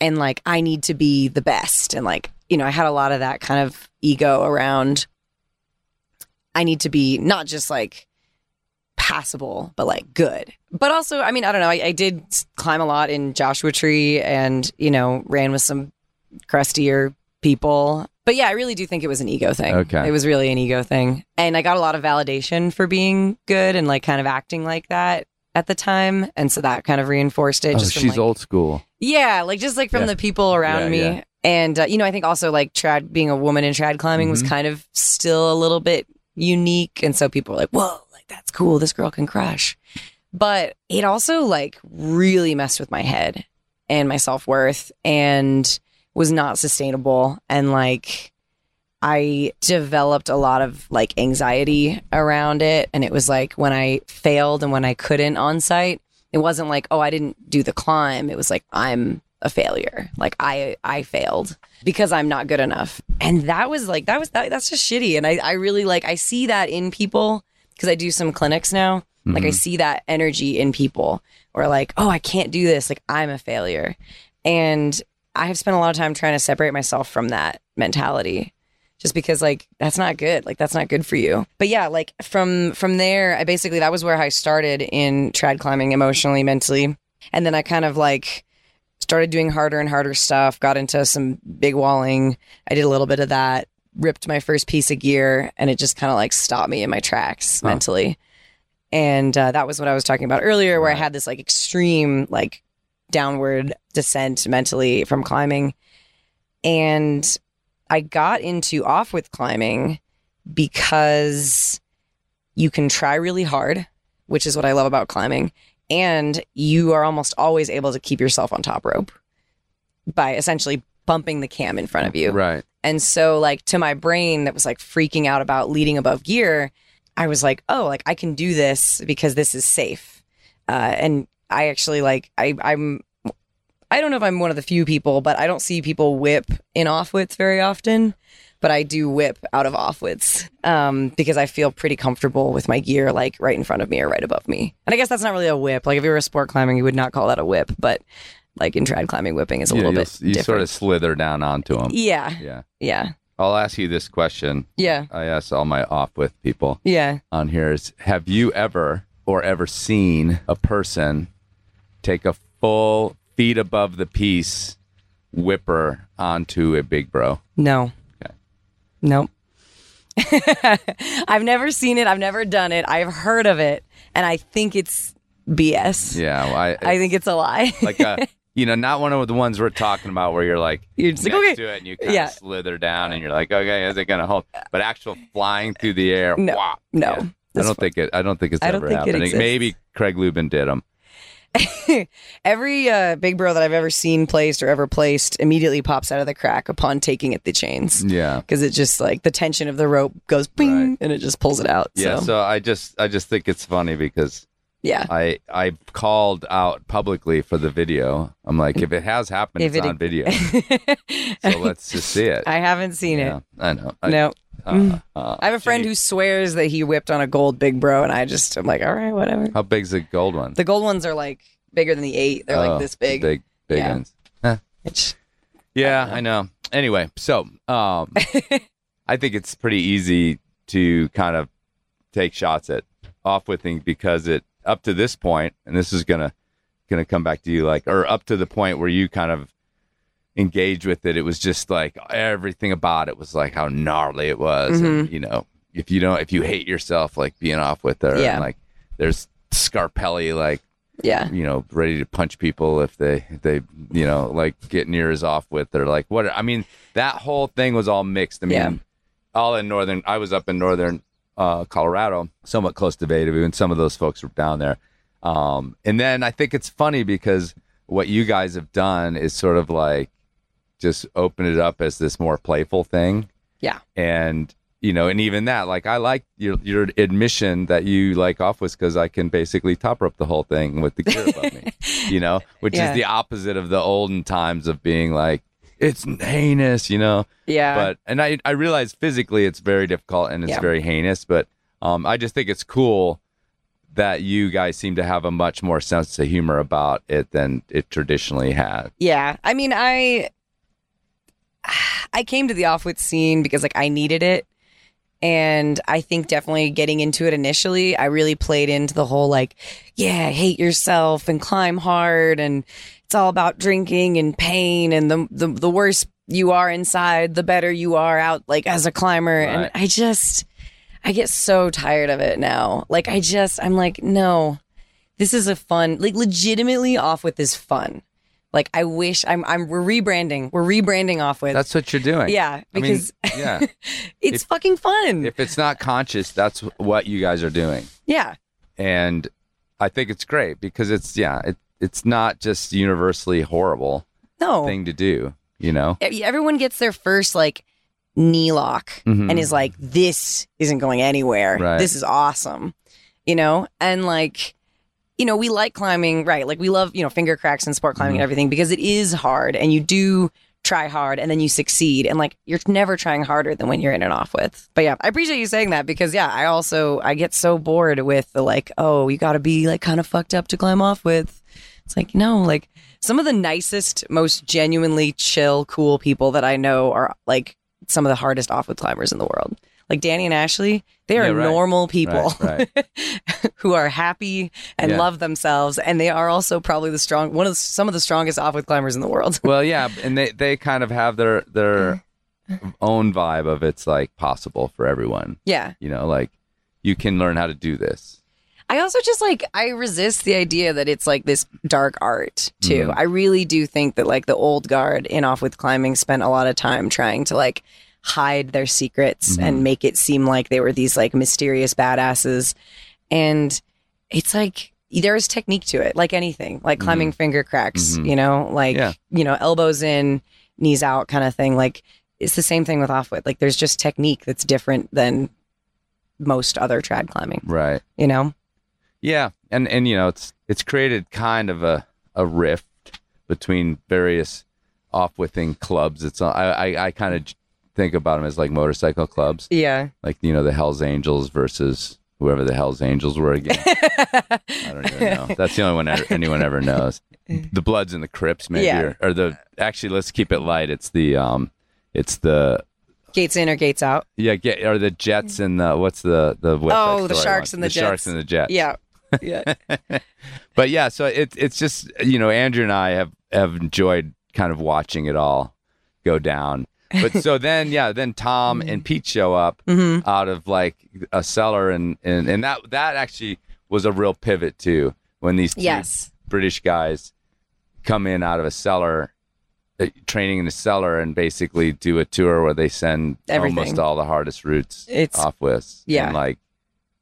and like I need to be the best, and like you know, I had a lot of that kind of ego around. I need to be not just like passable, but like good. But also, I mean, I don't know. I, I did climb a lot in Joshua Tree and, you know, ran with some crustier people. But yeah, I really do think it was an ego thing. Okay. It was really an ego thing. And I got a lot of validation for being good and like kind of acting like that at the time. And so that kind of reinforced it. Oh, just from, she's like- old school. yeah, like just like from Yeah. the people around Yeah, me. yeah. And, uh, you know, I think also like trad, being a woman in trad climbing was Mhm. kind of still a little bit unique. And so people were like, whoa, like that's cool. This girl can crush. But it also like really messed with my head and my self worth and was not sustainable. And like, I developed a lot of like anxiety around it. And it was like when I failed and when I couldn't on site, it wasn't like, oh, I didn't do the climb. It was like, I'm a failure. Like I, I failed because I'm not good enough. And that was like, that was, that, that's just shitty. And I, I really like, I see that in people because I do some clinics now. Like I mm-hmm. see that energy in people or like, oh, I can't do this. Like I'm a failure. And I have spent a lot of time trying to separate myself from that mentality just because like that's not good like that's not good for you but yeah like from from there i basically that was where i started in trad climbing emotionally mentally and then i kind of like started doing harder and harder stuff got into some big walling. I did a little bit of that ripped my first piece of gear and it just kind of like stopped me in my tracks Huh. mentally. And uh, that was what i was talking about earlier where i had this like extreme like downward descent mentally from climbing. And I got into off width climbing because you can try really hard, which is what I love about climbing, and you are almost always able to keep yourself on top rope by essentially bumping the cam in front of you. Right. And so, like, to my brain that was like freaking out about leading above gear, I was like, oh, like I can do this because this is safe. Uh, and I actually like, I, I'm, I don't know if I'm one of the few people, but I don't see people whip in off widths very often. But I do whip out of off widths um, because I feel pretty comfortable with my gear like right in front of me or right above me. And I guess that's not really a whip. Like if you were a sport climbing, you would not call that a whip. But like in trad climbing, whipping is a Yeah, little bit you different. sort of slither down onto them. yeah, Yeah. yeah, I'll ask you this question. yeah, I ask all my off width people yeah. on here is have you ever or ever seen a person take a full feet above the piece whipper onto a big bro? No. Nope. *laughs* I've never seen it. I've never done it. I've heard of it, and I think it's BS. Yeah, well, I, I think it's a lie. *laughs* like a you know not one of the ones we're talking about where you're like You're just like, okay. to it and you kind Yeah. of slither down and you're like okay is it gonna hold but actual flying through the air No. No. yeah. I don't think it I don't think it's I don't ever think happening maybe Craig Luebben did them *laughs* Every uh, big bro that I've ever seen placed or ever placed immediately pops out of the crack upon taking at the chains yeah because it just like the tension of the rope goes bing Right. and it just pulls it out. yeah so, so I just I just think it's funny because yeah. I I called out publicly for the video I'm like if it has happened If it's it- on video *laughs* so let's just see it I haven't seen yeah it. I know I, No. Uh, uh, I have a friend Jenny, who swears that he whipped on a gold big bro, and I just I'm like, all right, whatever. how big's the gold one The gold ones are like bigger than the eight. They're Oh, like this big. big big Yeah. ones *laughs* Which- Yeah, I know. Anyway, so um, *laughs* I think it's pretty easy to kind of take shots at off widthing because it up to this point, and this is gonna gonna come back to you like, or up to the point where you kind of engaged with it. It was just like everything about it was like how gnarly it was, Mm-hmm. you know, if you don't, if you hate yourself, like being off widther, Yeah. and like there's Scarpelli like yeah. you know, ready to punch people if they if they you know like get near his off width or like what I mean that whole thing was all mixed. I mean, Yeah. all in northern. I was up in northern uh, Colorado, somewhat close to Veda, and some of those folks were down there. Um, and then I think it's funny because what you guys have done is sort of like just open it up as this more playful thing. Yeah. And you know, and even that, like I like your your admission that you like off widths because I can basically top rope the whole thing with the gear above me. *laughs* You know, which Yeah. is the opposite of the olden times of being like it's heinous. You know, Yeah. but and I I realize physically it's very difficult and it's Yeah. very heinous, but um I just think it's cool that you guys seem to have a much more sense of humor about it than it traditionally had. Yeah. I mean, I *sighs* I came to the off width scene because like I needed it. And I think definitely getting into it initially, I really played into the whole like, yeah, hate yourself and climb hard and it's all about drinking and pain and the the, the worse you are inside, the better you are out like as a climber. Right. And I just I get so tired of it now. Like I just I'm like, no, this is a fun like legitimately off width is fun. Like I wish I'm I'm we're rebranding. We're rebranding off width. That's what you're doing. yeah, I mean, because yeah. *laughs* it's if- fucking fun. If it's not conscious, that's what you guys are doing. yeah. And I think it's great because it's yeah, it, it's not just universally horrible No. thing to do, you know? Everyone gets their first like knee lock Mhm. and is like, this isn't going anywhere. Right. This is awesome. You know? And like, you know, we like climbing, right? Like we love, you know, finger cracks and sport climbing and mm-hmm. everything because it is hard and you do try hard and then you succeed and like you're never trying harder than when you're in and off width. But yeah, I appreciate you saying that because yeah, I also I get so bored with the like, oh, you got to be like kind of fucked up to climb off width. It's like, no, like some of the nicest, most genuinely chill, cool people that I know are like some of the hardest off width climbers in the world. Like Danny and Ashley, they are Yeah, right. normal people Right, right. *laughs* who are happy and Yeah. love themselves, and they are also probably the strong one of the, some of the strongest off width climbers in the world. *laughs* Well, yeah, and they they kind of have their their own vibe of it's like possible for everyone. yeah, You know, like you can learn how to do this. I also just like I resist the idea that it's like this dark art too. Mhm. I really do think that like the old guard in off width climbing spent a lot of time trying to like hide their secrets Mhm. and make it seem like they were these like mysterious badasses. And it's like there is technique to it, like anything, like climbing finger cracks, Mhm. you know, like Yeah. you know, elbows in, knees out kind of thing. Like it's the same thing with off width. Like there's just technique that's different than most other trad climbing, Right. you know? Yeah, and and you know it's it's created kind of a a rift between various off-widthing clubs. It's I I, I kind of think about them as like motorcycle clubs, Yeah. like you know the Hell's Angels versus whoever the Hell's Angels were again. *laughs* I don't even know. That's the only one ever, anyone ever knows. *laughs* The Bloods and the Crips, maybe, Yeah. or, or the actually let's keep it light. It's the um, it's the Gates in or gates out. yeah, get or the Jets and the what's the the West Oh, the Sharks one? and the Sharks Jets. Sharks and the Jets. Yeah. *laughs* Yeah. but yeah, so it's it's just you know Andrew and I have have enjoyed kind of watching it all go down. But so then yeah, then Tom and Pete show up Mhm. out of like a cellar and and and that that actually was a real pivot too when these two Yes. British guys come in out of a cellar. uh, Training in the cellar and basically do a tour where they send Everything. almost all the hardest routes It's- off width yeah. in like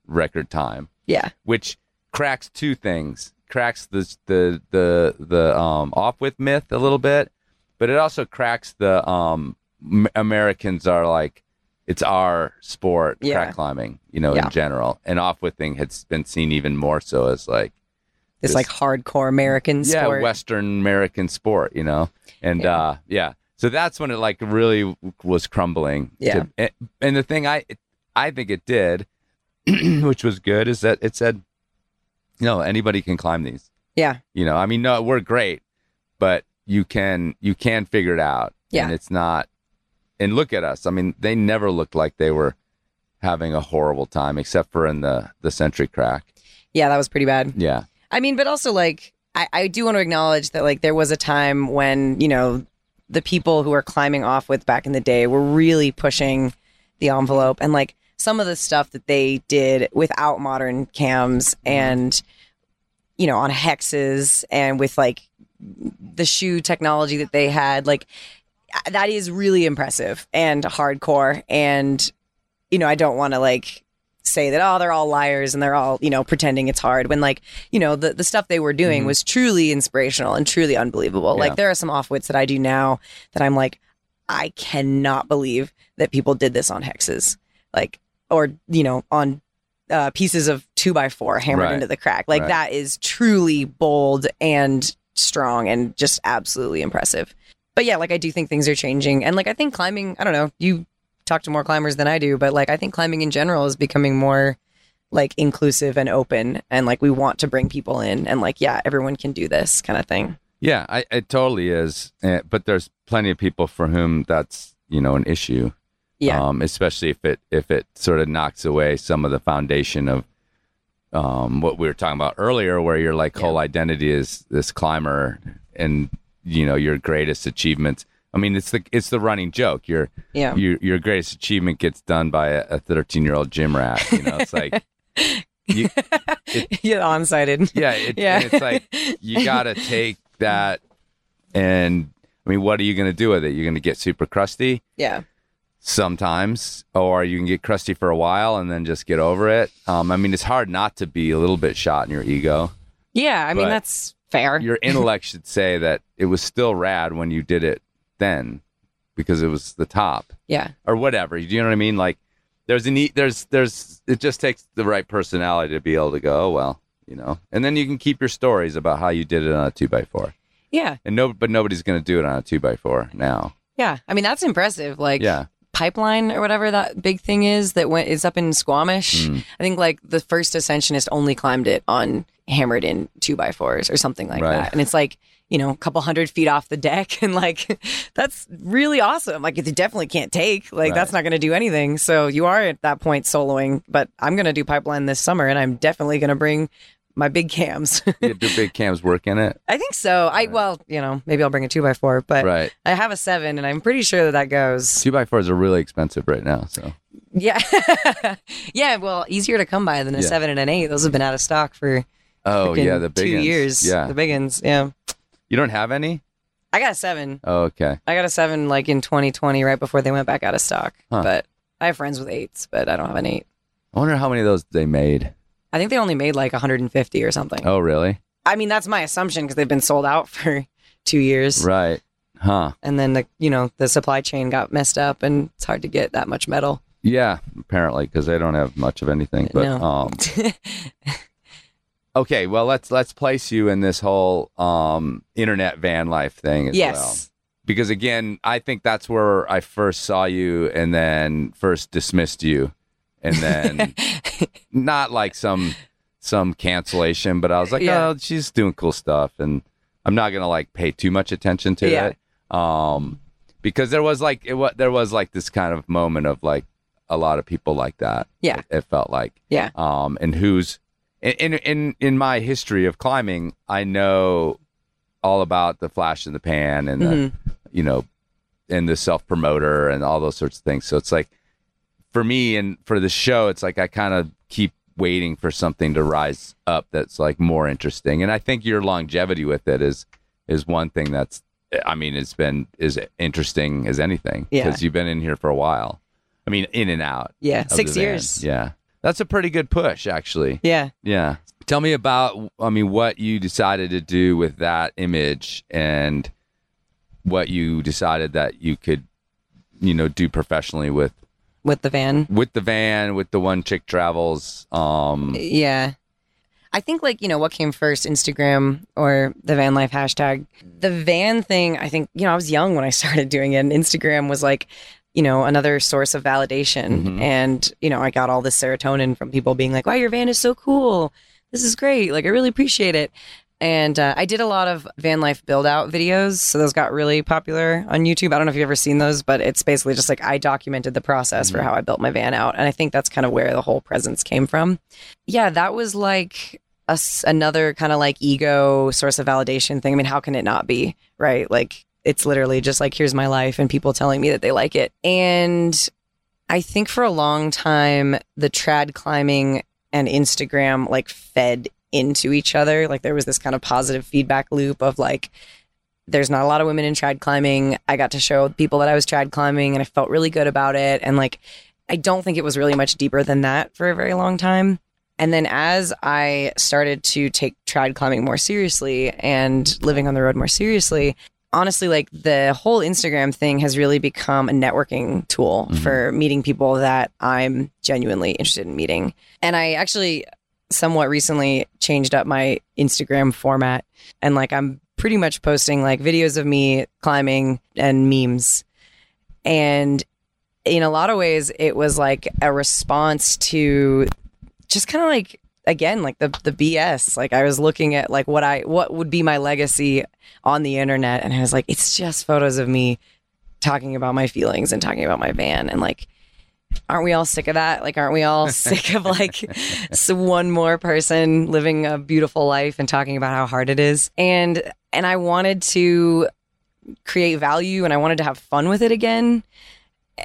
record time Yeah. which cracks two things cracks the the the the um off width myth a little bit but it also cracks the um M- americans are like it's our sport Yeah. crack climbing you know Yeah. in general and off width thing has been seen even more so as like This This- like hardcore American yeah sport. western american sport you know and Yeah. uh yeah so that's when it like really was crumbling Yeah. to- and, and the thing i i think it did *clears throat* which was good is that it said no anybody can climb these Yeah. you know i mean no we're great but you can you can figure it out Yeah. and it's not and look at us. I mean they never looked like they were having a horrible time except for in the the century crack. Yeah, that was pretty bad. yeah. I mean, but also like I, I do want to acknowledge that like there was a time when, you know, the people who were climbing off width back in the day were really pushing the envelope and like some of the stuff that they did without modern cams mm-hmm. and you know, on hexes and with like the shoe technology that they had, like that is really impressive and hardcore and you know, I don't want to like say that oh they're all liars and they're all you know pretending it's hard when like you know the, the stuff they were doing was truly inspirational and truly unbelievable Mm-hmm. Yeah. like there are some off-widths that i do now that i'm like I cannot believe that people did this on hexes, like, or, you know, on uh, pieces of two by four hammered Right. into the crack. Like, Right. that is truly bold and strong and just absolutely impressive. But yeah, like, I do think things are changing. And like, I think climbing, I don't know, you talk to more climbers than I do, but like, I think climbing in general is becoming more like inclusive and open and like we want to bring people in and like yeah everyone can do this kind of thing Yeah, I, it totally is. Eh, But there's plenty of people for whom that's you know an issue. yeah Um, especially if it if it sort of knocks away some of the foundation of um, what we were talking about earlier, where your like whole identity is this climber and you know your greatest achievements. I mean, it's the it's the running joke. Your yeah your your greatest achievement gets done by a 13 year old gym rat. You know, it's like *laughs* you, yeah on-sighted yeah, it, Yeah. it's like you got to *laughs* take that and I mean, what are you going to do with it? You're going to get super crusty yeah sometimes, or you can get crusty for a while and then just get over it. Um, I mean, it's hard not to be a little bit shot in your ego. yeah i mean But that's fair Your intellect should say that it was still rad when you did it then because it was the top yeah or whatever. Do you know what I mean? Like there's a neat, there's, there's, it just takes the right personality to be able to go, oh, well, you know, and then you can keep your stories about how you did it on a two by four yeah and no, but nobody's going to do it on a two by four now. yeah i mean that's impressive like Yeah. Pipeline or whatever that big thing is that went is up in squamish Mm. i think like the first ascensionist only climbed it on hammered in two by fours or something like Right. that and it's like you know a couple hundred feet off the deck *laughs* and like *laughs* that's really awesome like you definitely can't take like Right. that's not going to do anything so you are at that point soloing but i'm going to do pipeline this summer and i'm definitely going to bring my big cams *laughs* do big cams work in it. i think so i well you know maybe i'll bring a two by four but Right. i have a seven and i'm pretty sure that that goes Two by fours are really expensive right now. So yeah. *laughs* yeah, well, easier to come by than a Yeah. seven and an eight. Those have been out of stock for oh yeah, the big two ones. years. Yeah, The big ones. Yeah. you don't have any. I got a seven. Oh, okay. I got a seven like in 2020, right before they went back out of stock. Huh. But I have friends with eights, but I don't have an eight. I wonder how many of those they made. I think they only made like 150 or something. Oh, really? I mean, that's my assumption because they've been sold out *laughs* for two years. Right. Huh. And then the you know the supply chain got messed up, and it's hard to get that much metal. Yeah, apparently because they don't have much of anything. But No. um, *laughs* okay, well let's let's place you in this whole um internet van life thing as well. yes. Because again, I think that's where I first saw you and then first dismissed you, and then *laughs* not like some some cancellation, but I was like, Yeah. oh, she's doing cool stuff, and I'm not gonna like pay too much attention to Yeah. it. Um, because there was like it was there was like this kind of moment of like a lot of people like that. Yeah. it, it felt like Yeah. um, and who's in, in in my history of climbing, I know all about the flash in the pan and the Mhm. you know and the self promoter and all those sorts of things. So it's like for me and for the show, it's like I kind of keep waiting for something to rise up that's like more interesting. And I think your longevity with it is is one thing that's I mean it's been as interesting as anything Yeah. because you've been in here for a while. I mean in and out. Yeah. Six years. Yeah. That's a pretty good push, actually. Yeah. Yeah. Tell me about, I mean, what you decided to do with that image and what you decided that you could, you know, do professionally with With the van. with the van, with the one chick travels. Um, Yeah. I think like, you know, what came first, Instagram or the van life hashtag. The van thing, I think, you know, I was young when I *laughs* started doing it and Instagram was like, you know, another source of validation. Mhm. And, you know, I got all this serotonin from people being like, wow, your van is so cool. This is great. Like, I really appreciate it. And uh, I did a lot of van life build out videos. So those got really popular on YouTube. I don't know if you've ever seen those, but it's basically just like I documented the process for how I built my van out. And I think that's kind of where the whole presence came from. Yeah, that was like a another kind of like ego source of validation thing. I mean, how can it not be? Right. Like, it's literally just like, here's my life and people telling me that they like it. And I think for a long time, the trad climbing and Instagram like fed into each other. Like there was this kind of positive feedback loop of like, there's not a lot of women in trad climbing. I got to show people that I was trad climbing and I felt really good about it. And like, I don't think it was really much deeper than that for a very long time. And then as I started to take trad climbing more seriously and living on the road more seriously, honestly, like the whole Instagram thing has really become a networking tool Mm-hmm. for meeting people that I'm genuinely interested in meeting. And I actually somewhat recently changed up my Instagram format. And like I'm pretty much posting like videos of me climbing and memes. And in a lot of ways it was like a response to just kind of like again like the the BS like I was looking at like what I what would be my legacy on the internet. And I was like it's just photos of me talking about my feelings and talking about my van and like aren't we all sick of that like aren't we all *laughs* sick of like one more person living a beautiful life and talking about how hard it is and and I wanted to create value and I wanted to have fun with it again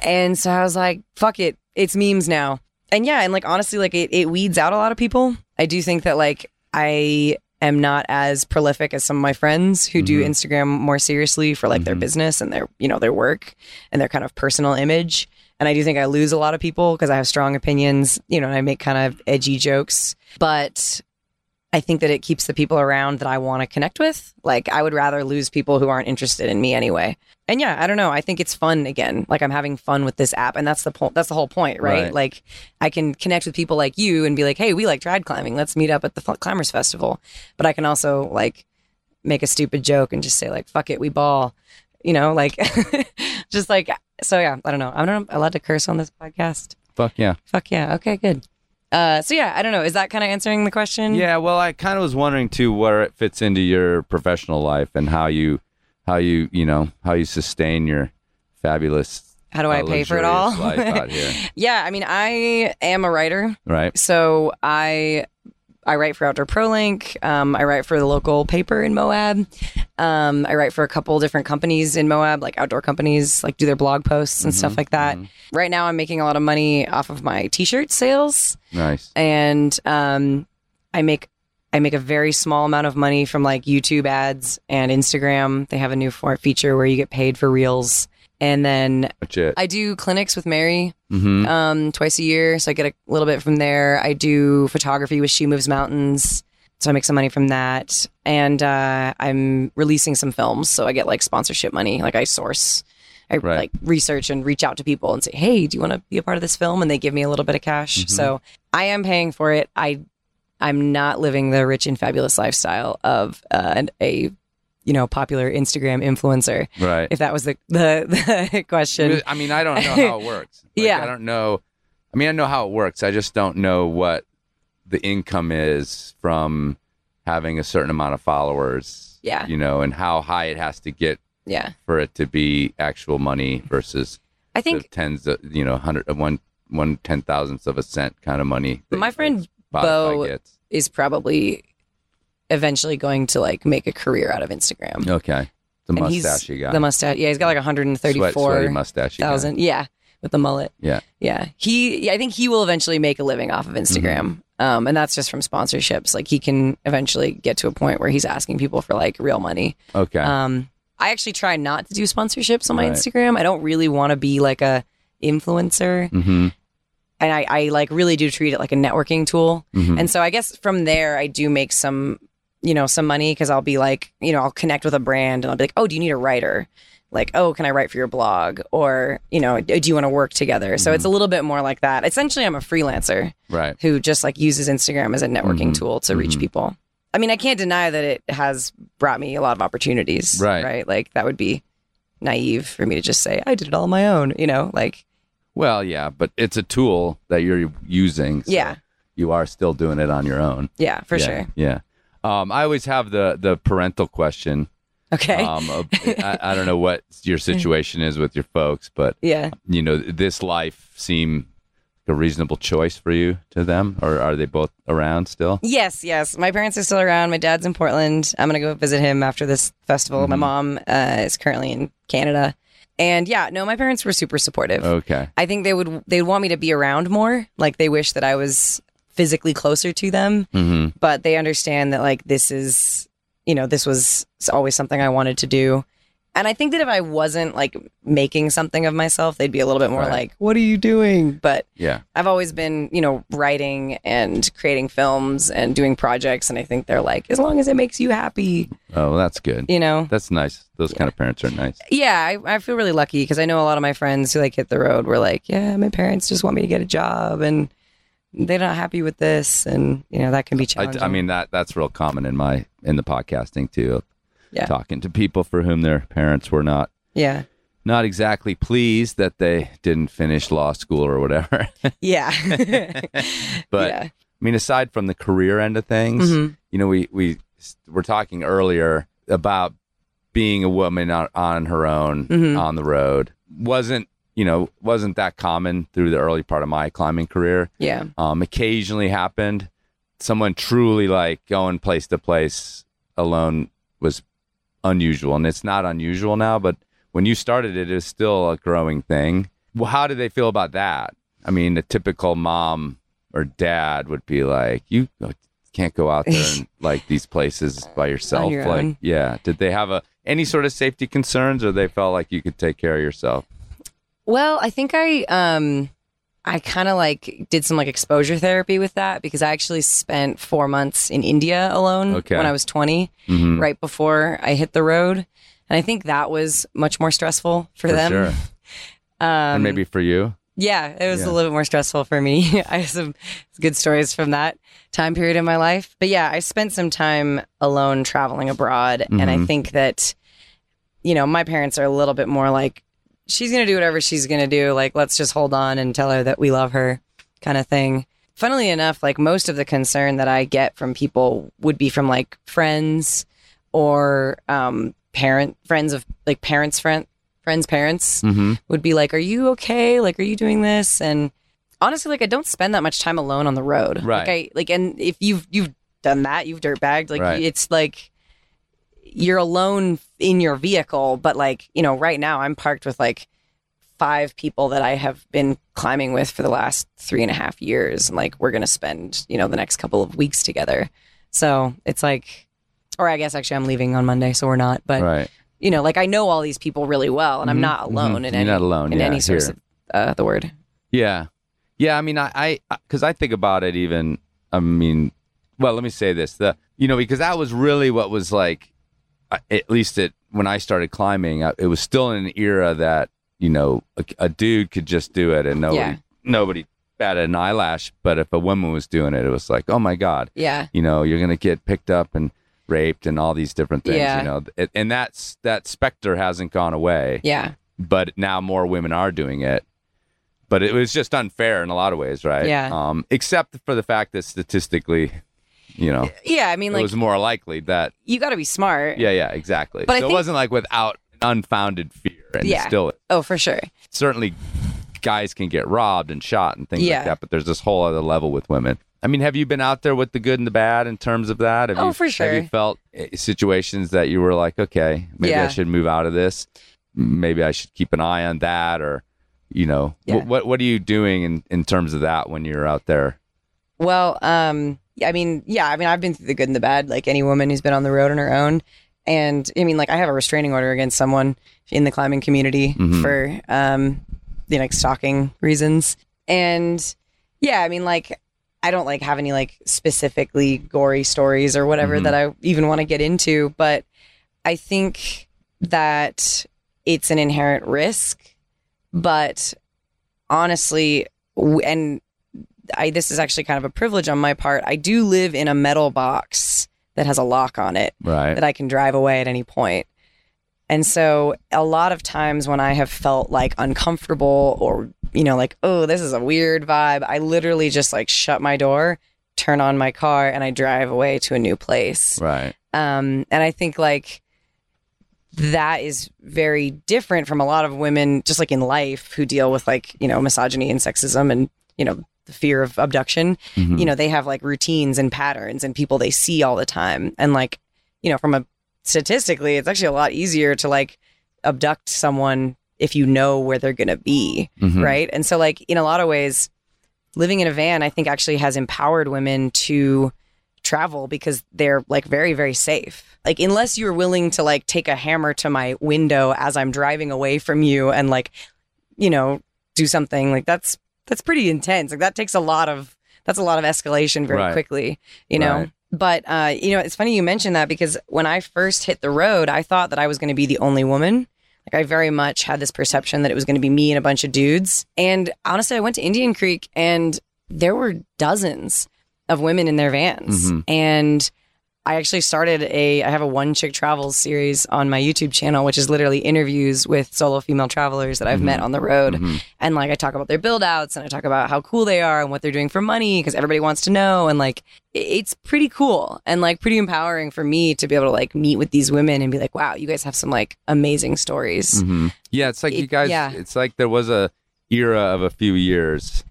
and so I was like, fuck it. It's memes now. And yeah, and like honestly, like it, it weeds out a lot of people. I do think that like I am not as prolific as some of my friends who do mm-hmm. Instagram more seriously for like their mm-hmm. business and their, you know, their work and their kind of personal image. And I do think I lose a lot of people because I have strong opinions, you know, and I make kind of edgy jokes. But I think that it keeps the people around that I want to connect with. Like I would rather lose people who aren't interested in me anyway. And yeah, I don't know. I think it's fun again. Like I'm having fun with this app, and that's the point. That's the whole point, right? Right. Like I can connect with people like you and be like, "Hey, we like trad climbing. Let's meet up at the F- Climbers Festival." But I can also like make a stupid joke and just say like, "Fuck it, we ball," you know, like *laughs* just like so. Yeah, I don't know. I'm not allowed to curse on this podcast. Fuck yeah. Fuck yeah. Okay, good. Uh, so yeah, I don't know. Is that kind of answering the question? Yeah, well, I kind of was wondering too where it fits into your professional life and how you, how you, you know, how you sustain your fabulous. How do I uh, pay for it all? luxurious life out here, *laughs* yeah, I mean, I am a writer, right? so I I write for Outdoor ProLink. Um, I write for the local paper in Moab. Um, I write for a couple different companies in Moab, like outdoor companies, like do their blog posts and stuff like that. Right now, I'm making a lot of money off of my T-shirt sales, Nice. and um, I make I make a very small amount of money from like YouTube ads and Instagram. They have a new feature where you get paid for reels, and then I do clinics with Mary mm-hmm. um, twice a year, so I get a little bit from there. I do photography with She Moves Mountains, so I make some money from that. And uh, I'm releasing some films, so I get like sponsorship money. Like I source, I Right. like research and reach out to people and say, "Hey, do you want to be a part of this film?" And they give me a little bit of cash. So I am paying for it. I I'm not living the rich and fabulous lifestyle of uh, an, a you know popular Instagram influencer. Right. If that was the the, the *laughs* question. I mean, I don't know how it works. *laughs* Like, Yeah. I don't know. I mean, I know how it works. I just don't know what the income is from having a certain amount of followers. Yeah. You know, and how high it has to get Yeah, for it to be actual money versus I think tens of, you know, hundred uh, one one ten thousandths of a cent kind of money. My friend Bo- gets. is probably eventually going to like make a career out of Instagram. Okay. The And mustache you got. The mustache. Yeah, he's got like Sweat, 134 mustache thousand. Yeah, with the mullet. Yeah. Yeah. He yeah, I think he will eventually make a living off of Instagram. Mm-hmm. Um, and that's just from sponsorships. Like he can eventually get to a point where he's asking people for like real money. Okay. Um, I actually try not to do sponsorships on my Right. Instagram. I don't really want to be like a influencer. mm-hmm. And I, I like really do treat it like a networking tool. Mhm. And so I guess from there, I do make some, you know, some money because I'll be like, you know, I'll connect with a brand and I'll be like, oh, do you need a writer? Like, oh, can I write for your blog? Or, you know, do you want to work together? So it's a little bit more like that. Essentially, I'm a freelancer Right. who just like uses Instagram as a networking Mhm. tool to reach Mhm. people. I mean, I can't deny that it has brought me a lot of opportunities. Right. Right. Like, that would be naive for me to just say, I did it all on my own, you know, like, Well, yeah, but it's a tool that you're using. so Yeah. You are still doing it on your own. yeah, for Yeah, sure. Yeah. Um, I always have the the parental question. Okay. Um, I, I don't know what your *laughs* situation is with your folks, but yeah. you know, this life seem a reasonable choice for you to them, or are they both around still? Yes, yes. My parents are still around. My dad's in Portland. I'm gonna go visit him after this festival. Mm-hmm. My mom uh, is currently in Canada, and yeah, no, my parents were super supportive. Okay. I think they would they would want me to be around more. Like they wish that I was physically closer to them, hmm but they understand that like this is you know this was always something I wanted to do, And I think that if I wasn't like making something of myself, they'd be a little bit more Right. like, "What are you doing?" But Yeah. I've always been, you know, writing and creating films and doing projects, and I think they're like, as long as it makes you happy, Oh, well, that's good. you know. That's nice. Those kind of parents are nice. Yeah, I, I feel really lucky because I know a lot of my friends who like hit the road were like, yeah, my parents just want me to get a job and they're not happy with this, and you know that can be challenging. I mean that that's real common in my in the podcasting too. Yeah. Talking to people for whom their parents were not yeah, not exactly pleased that they didn't finish law school or whatever. *laughs* yeah, *laughs* but yeah, I mean, aside from the career end of things, Mhm. you know, we we were talking earlier about being a woman on, on her own Mhm. on the road wasn't you know wasn't that common through the early part of my climbing career. yeah, Um, occasionally happened. Someone truly like going place to place alone was unusual, and it's not unusual now. But when you started it, it was still a growing thing. Well, how did they feel about that? I mean, a typical mom or dad would be like, "You can't go out there and *laughs* like these places by yourself." your like, own. yeah. Did they have a any sort of safety concerns, or they felt like you could take care of yourself? Well, I think I um I kind of like did some like exposure therapy with that because I actually spent 4 months in India alone Okay. when I was 20 Mhm. right before I hit the road. And I think that was much more stressful for, For them. sure. *laughs* Um, and maybe for you. yeah, it was Yeah. a little bit more stressful for me. *laughs* I have some good stories from that time period in my life. But yeah, I spent some time alone traveling abroad. And I Mhm. think that, you know, my parents are a little bit more like, she's going to do whatever she's going to do. Like, let's just hold on and tell her that we love her kind of thing. Funnily enough, like most of the concern that I get from people would be from like friends or um, parent friends of like parents, friend, friends, parents Mm-hmm. would be like, "Are you okay? Like, are you doing this?" And honestly, like, I don't spend that much time alone on the road. Right. Like, I like, and if you've you've done that, you've dirtbagged. Like, Right. it's like you're alone in your vehicle, but like, you know, right now I'm parked with like five people that I have been climbing with for the last three and a half years, and like, we're gonna spend you know the next couple of weeks together. So it's like, or I guess actually I'm leaving on Monday, so we're not. But right. you know, like I know all these people really well, and I'm Mhm, not alone mhm. in You're any not alone, in yeah, any sense of uh, the word. Yeah. Yeah. I mean, I, I, cause I think about it even, I mean, well, let me say this, the, you know, because that was really what was like, at least it, when I started climbing, it was still in an era that, you know, a, a dude could just do it and nobody, Yeah. nobody batted an eyelash. But if a woman was doing it, it was like, oh my God, Yeah, you know, you're going to get picked up and raped and all these different things, Yeah. you know, and- and that's, that specter hasn't gone away yeah, but now more women are doing it. But it was just unfair in a lot of ways, right? Yeah. Um, except for the fact that statistically, you know, yeah. I mean, like it was more likely that. you got to be smart. Yeah, yeah, exactly. But so think- it wasn't like without unfounded fear, and Yeah. still Oh, for sure. certainly guys can get robbed and shot and things Yeah. like that. But there's this whole other level with women. I mean, have you been out there with the good and the bad in terms of that? Have Oh, you, for Have you felt eh, situations that you were like, okay, maybe I should move out of this. Maybe I should keep an eye on that, or you know, Yeah. what, what what are you doing in in terms of that when you're out there? Well, um, yeah, I mean, yeah, I mean, I've been through the good and the bad, like any woman who's been on the road on her own. And I mean, like, I have a restraining order against someone in the climbing community Mhm. for, um, you know, like stalking reasons. And yeah, I mean, like, I don't like have any like specifically gory stories or whatever Mhm. that I even want to get into, but I think that it's an inherent risk. But honestly, and I this is actually kind of a privilege on my part. I do live in a metal box that has a lock on it Right. that I can drive away at any point. And so a lot of times when I have felt like uncomfortable or you know like oh this is a weird vibe, I literally just like shut my door, turn on my car and I drive away to a new place. right. Um, and I think like that is very different from a lot of women, just like in life, who deal with like, you know, misogyny and sexism and, you know, the fear of abduction. Mhm. You know, they have like routines and patterns and people they see all the time. And like, you know, from a statistically, it's actually a lot easier to like abduct someone if you know where they're going to be Mhm. right? And so, like in a lot of ways, living in a van, I think actually has empowered women to travel because they're like very very safe. Like unless you're willing to like take a hammer to my window as I'm driving away from you and like you know do something like that's that's pretty intense. Like that takes a lot of that's a lot of escalation very Right. quickly, you know. Right. But uh, you know, it's funny you mentioned that because when I first hit the road, I thought that I was going to be the only woman. Like I very much had this perception that it was going to be me and a bunch of dudes. And honestly, I went to Indian Creek and there were dozens of women in their vans. Mhm. And I actually started a I have a one chick travels series on my YouTube channel, which is literally interviews with solo female travelers that I've met on the road. Mhm. And like I talk about their build outs and I talk about how cool they are and what they're doing for money because everybody wants to know. And like it's pretty cool and like pretty empowering for me to be able to like meet with these women and be like, wow, you guys have some like amazing stories. Mhm. Yeah, it's like you guys. yeah. It's like there was a era of a few years,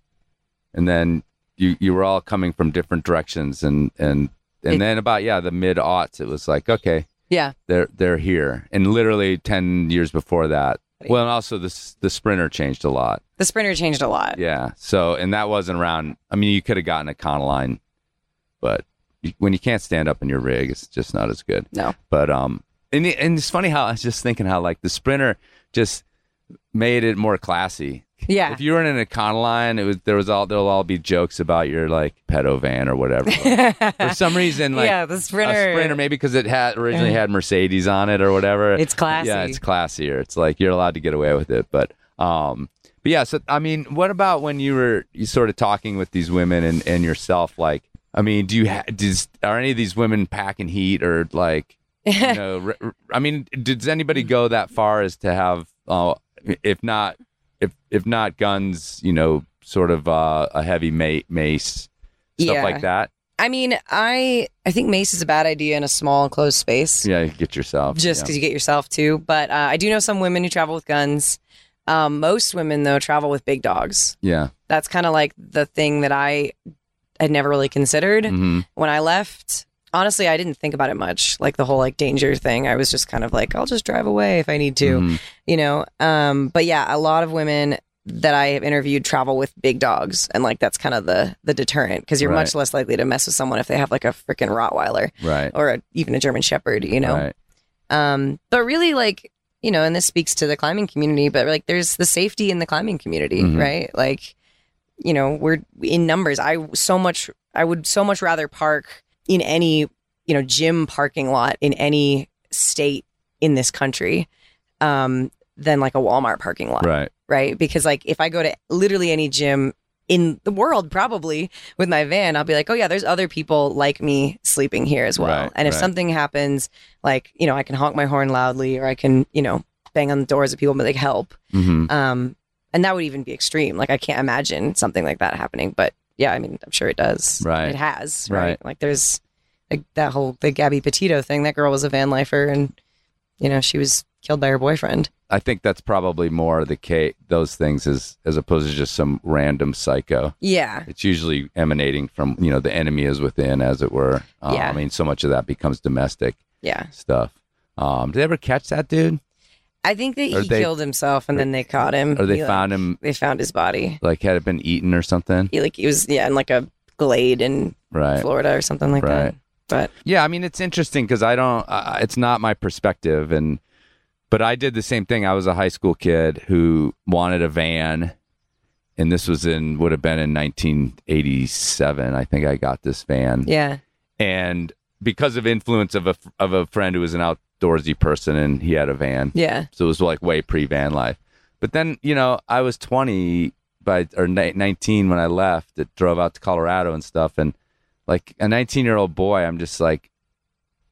and then you you were all coming from different directions, and and and It- then about yeah the mid aughts, it was like okay, Yeah. they're they're here, and literally ten years before that. Well, and also the the sprinter changed a lot. The sprinter changed a lot. Yeah. So, and that wasn't around. I mean, you could have gotten a Econoline, but you, when you can't stand up in your rig, it's just not as good. No. But um, and and it's funny how I was just thinking how like the Sprinter just made it more classy. Yeah. If you were in an Econoline, it was there was all there'll all be jokes about your like pedo van or whatever. *laughs* For some reason, like yeah, the sprinter. a Sprinter, maybe because it had originally had Mercedes on it or whatever. It's classy. Yeah, it's classier. It's like you're allowed to get away with it. But um but yeah, so I mean, what about when you were you sort of talking with these women and, and yourself like I mean, do you ha- does are any of these women packing heat or like you *laughs* know, r- r- I mean, does anybody go that far as to have uh if not if if not guns, you know, sort of uh, a heavy ma- mace stuff Yeah. like that? I mean, I I think mace is a bad idea in a small enclosed space. Yeah, you get yourself. just yeah. because you get yourself too. But uh, I do know some women who travel with guns. Um, most women though travel with big dogs. yeah. That's kind of like the thing that I had never really considered hmm when I left. Honestly, I didn't think about it much, like the whole like danger thing. I was just kind of like, I'll just drive away if I need to, Mhm. you know. Um, but yeah, a lot of women that I have interviewed travel with big dogs, and like that's kind of the the deterrent because you're Right. much less likely to mess with someone if they have like a freaking Rottweiler Right. or a, even a German Shepherd, you know. Right. Um, but really, like, you know, and this speaks to the climbing community, but like, there's the safety in the climbing community, Mhm. right? Like, you know, we're in numbers. I so much, I would so much rather park in any, you know, gym parking lot in any state in this country um, than like a Walmart parking lot, Right. right? Because like, if I go to literally any gym in the world, probably with my van, I'll be like, oh yeah, there's other people like me sleeping here as well. Right, and if right. something happens, like you know, I can honk my horn loudly, or I can you know bang on the doors of people and be like, help. hmm Um, and that would even be extreme. Like I can't imagine something like that happening, but yeah, I mean, I'm sure it does. Right. It has. Right. Right. Like there's like that whole the Gabby Petito thing. That girl was a van lifer, and you know she was killed by her boyfriend. I think that's probably more the case. Those things as as opposed to just some random psycho. Yeah. It's usually emanating from you know the enemy is within, as it were. Um, Yeah. I mean, so much of that becomes domestic Yeah. stuff. Um, did they ever catch that dude? I think that Or he they- killed himself, and then they caught him. Or they He, like, found him They found his body. like had it been eaten or something? He like he was yeah in like a glade in Right. Florida or something like that. Right. But Yeah, I mean it's interesting because I don't. Uh, it's not my perspective, and but I did the same thing. I was a high school kid who wanted a van, and this was in would have been in 1987. I think I got this van, yeah, and because of influence of a of a friend who was an outdoorsy person, and he had a van, yeah, so it was like way pre van life. But then you know I was 20 by or 19 when I left. that drove out to Colorado and stuff, and like a 19 year old boy, I'm just like,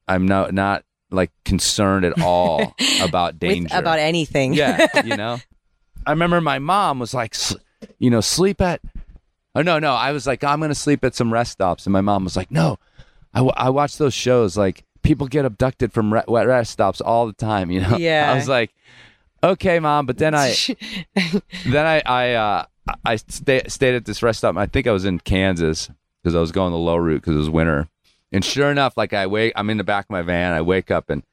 I'm not not like concerned at all *laughs* about With- danger. about anything. yeah, *laughs* you know. I remember my mom was like, "S- you know, sleep at. Oh no, no. I was like, I'm gonna sleep at some rest stops, and my mom was like, no. I, w- I watch those shows like people get abducted from re- wet rest stops all the time. You know. Yeah. *laughs* I was like, okay, mom, but then I *laughs* then I I uh, I stay, stayed at this rest stop. I think I was in Kansas because I was going the low route because it was winter. And sure enough, like I wake, I'm in the back of my van. I wake up and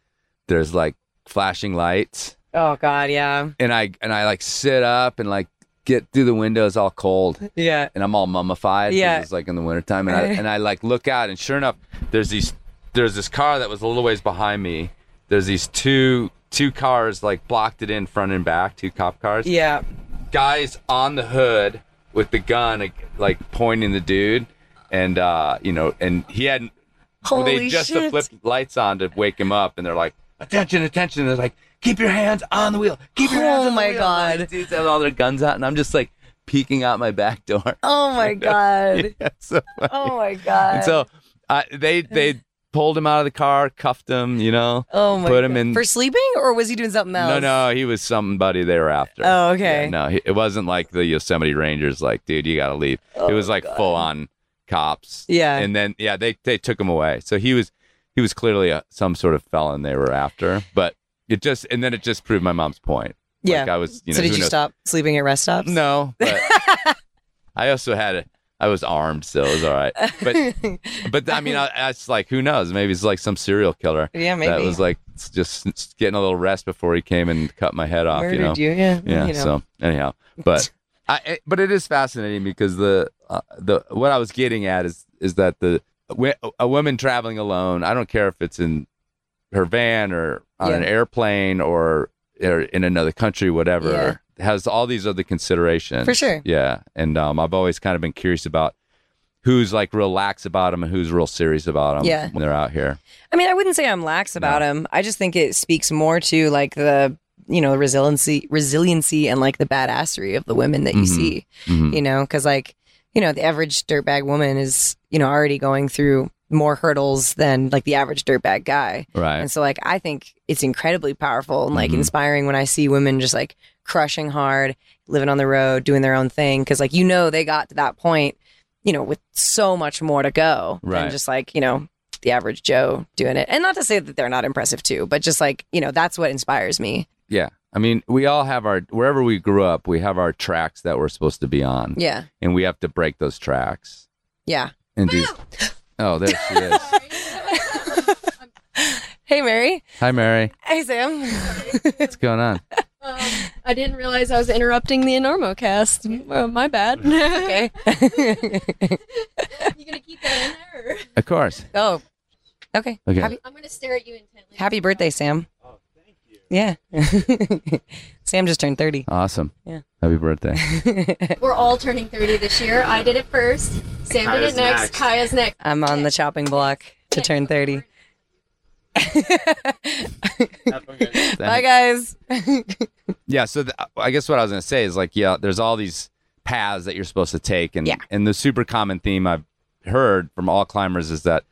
there's like flashing lights, oh God, yeah. and I and I like sit up and like get through the windows all cold, Yeah. and I'm all mummified. Yeah. it's like in the wintertime, and I *laughs* and I like look out, and sure enough, there's these there's this car that was a little ways behind me. There's these two two cars like blocked it in front and back, two cop cars. Yeah. Guys on the hood with the gun, like, pointing the dude, and uh, you know, and he hadn't. well, they just shit. flipped lights on to wake him up, and they're like, "Attention, attention!" And they're like, "Keep your hands on the wheel. Keep your hands Oh on my the wheel." God. Like, dudes have all their guns out, and I'm just like peeking out my back door. Oh my *laughs* god. *laughs* Yeah, so. Oh my god. And so uh, they they pulled him out of the car, cuffed him, you know. oh my put him God. in- for sleeping, or was he doing something else? No, no, he was somebody they were after. Oh, okay. Yeah, no, he, it wasn't like the Yosemite Rangers. Like, dude, you got to leave. it oh, was like full on cops. Oh, Yeah. and then yeah, they they took him away. So he was he was clearly a, some sort of felon they were after. But it just and then it just proved my mom's point. Yeah. like I was. You know, so did you knows? stop sleeping at rest stops? No, but *laughs* I also had a. I was armed, so it was all right. But *laughs* but I mean, I, that's like who knows? Maybe it's like some serial killer. Yeah, maybe That was like just getting a little rest before he came and cut my head off. Murdered you know. you, yeah. Yeah. you know. So anyhow, but I it- but it is fascinating because the uh, the what I was getting at is is that the a woman traveling alone. I don't care if it's in her van or on an airplane or, or in another country, whatever. Yeah. Has all these other considerations For sure. Yeah, and um, I've always kind of been curious about who's like real lax about them and who's real serious about them Yeah. when they're out here. I mean, I wouldn't say I'm lax about them. I just think it speaks more to like the you know resiliency, resiliency, and like the badassery of the women that you Mhm. see. Mhm. You know, because like you know the average dirtbag woman is you know already going through more hurdles than like the average dirtbag guy. Right. And so like I think it's incredibly powerful and like Mhm. inspiring when I see women just like crushing hard, living on the road, doing their own thing cuz like you know they got to that point, you know, with so much more to go Right. than just like, you know, the average Joe doing it. And not to say that they're not impressive too, but just like, you know, that's what inspires me. Yeah. I mean, we all have our wherever we grew up, we have our tracks that we're supposed to be on. Yeah. And we have to break those tracks. Yeah. And do Oh, there she is. *laughs* Hey Mary. Hi Mary. Hey Sam. *laughs* What's going on? Um, I didn't realize I was interrupting the Enormocast. Well, my bad. okay. *laughs* you gonna keep that in there? Or? Of course. oh. Okay. Okay. Happy, I'm gonna stare at you intently. happy birthday, Sam. Thank you. Yeah. *laughs* Sam just turned 30. Awesome. Yeah. Happy birthday. *laughs* We're all turning 30 this year. I did it first. Sam did it next. next. Kaya's next. I'm on the chopping block to turn 30. *laughs* Bye, guys. yeah. So th- I guess what I was going to say is like, yeah, there's all these paths that you're supposed to take, and Yeah. and the super common theme I've heard from all climbers is that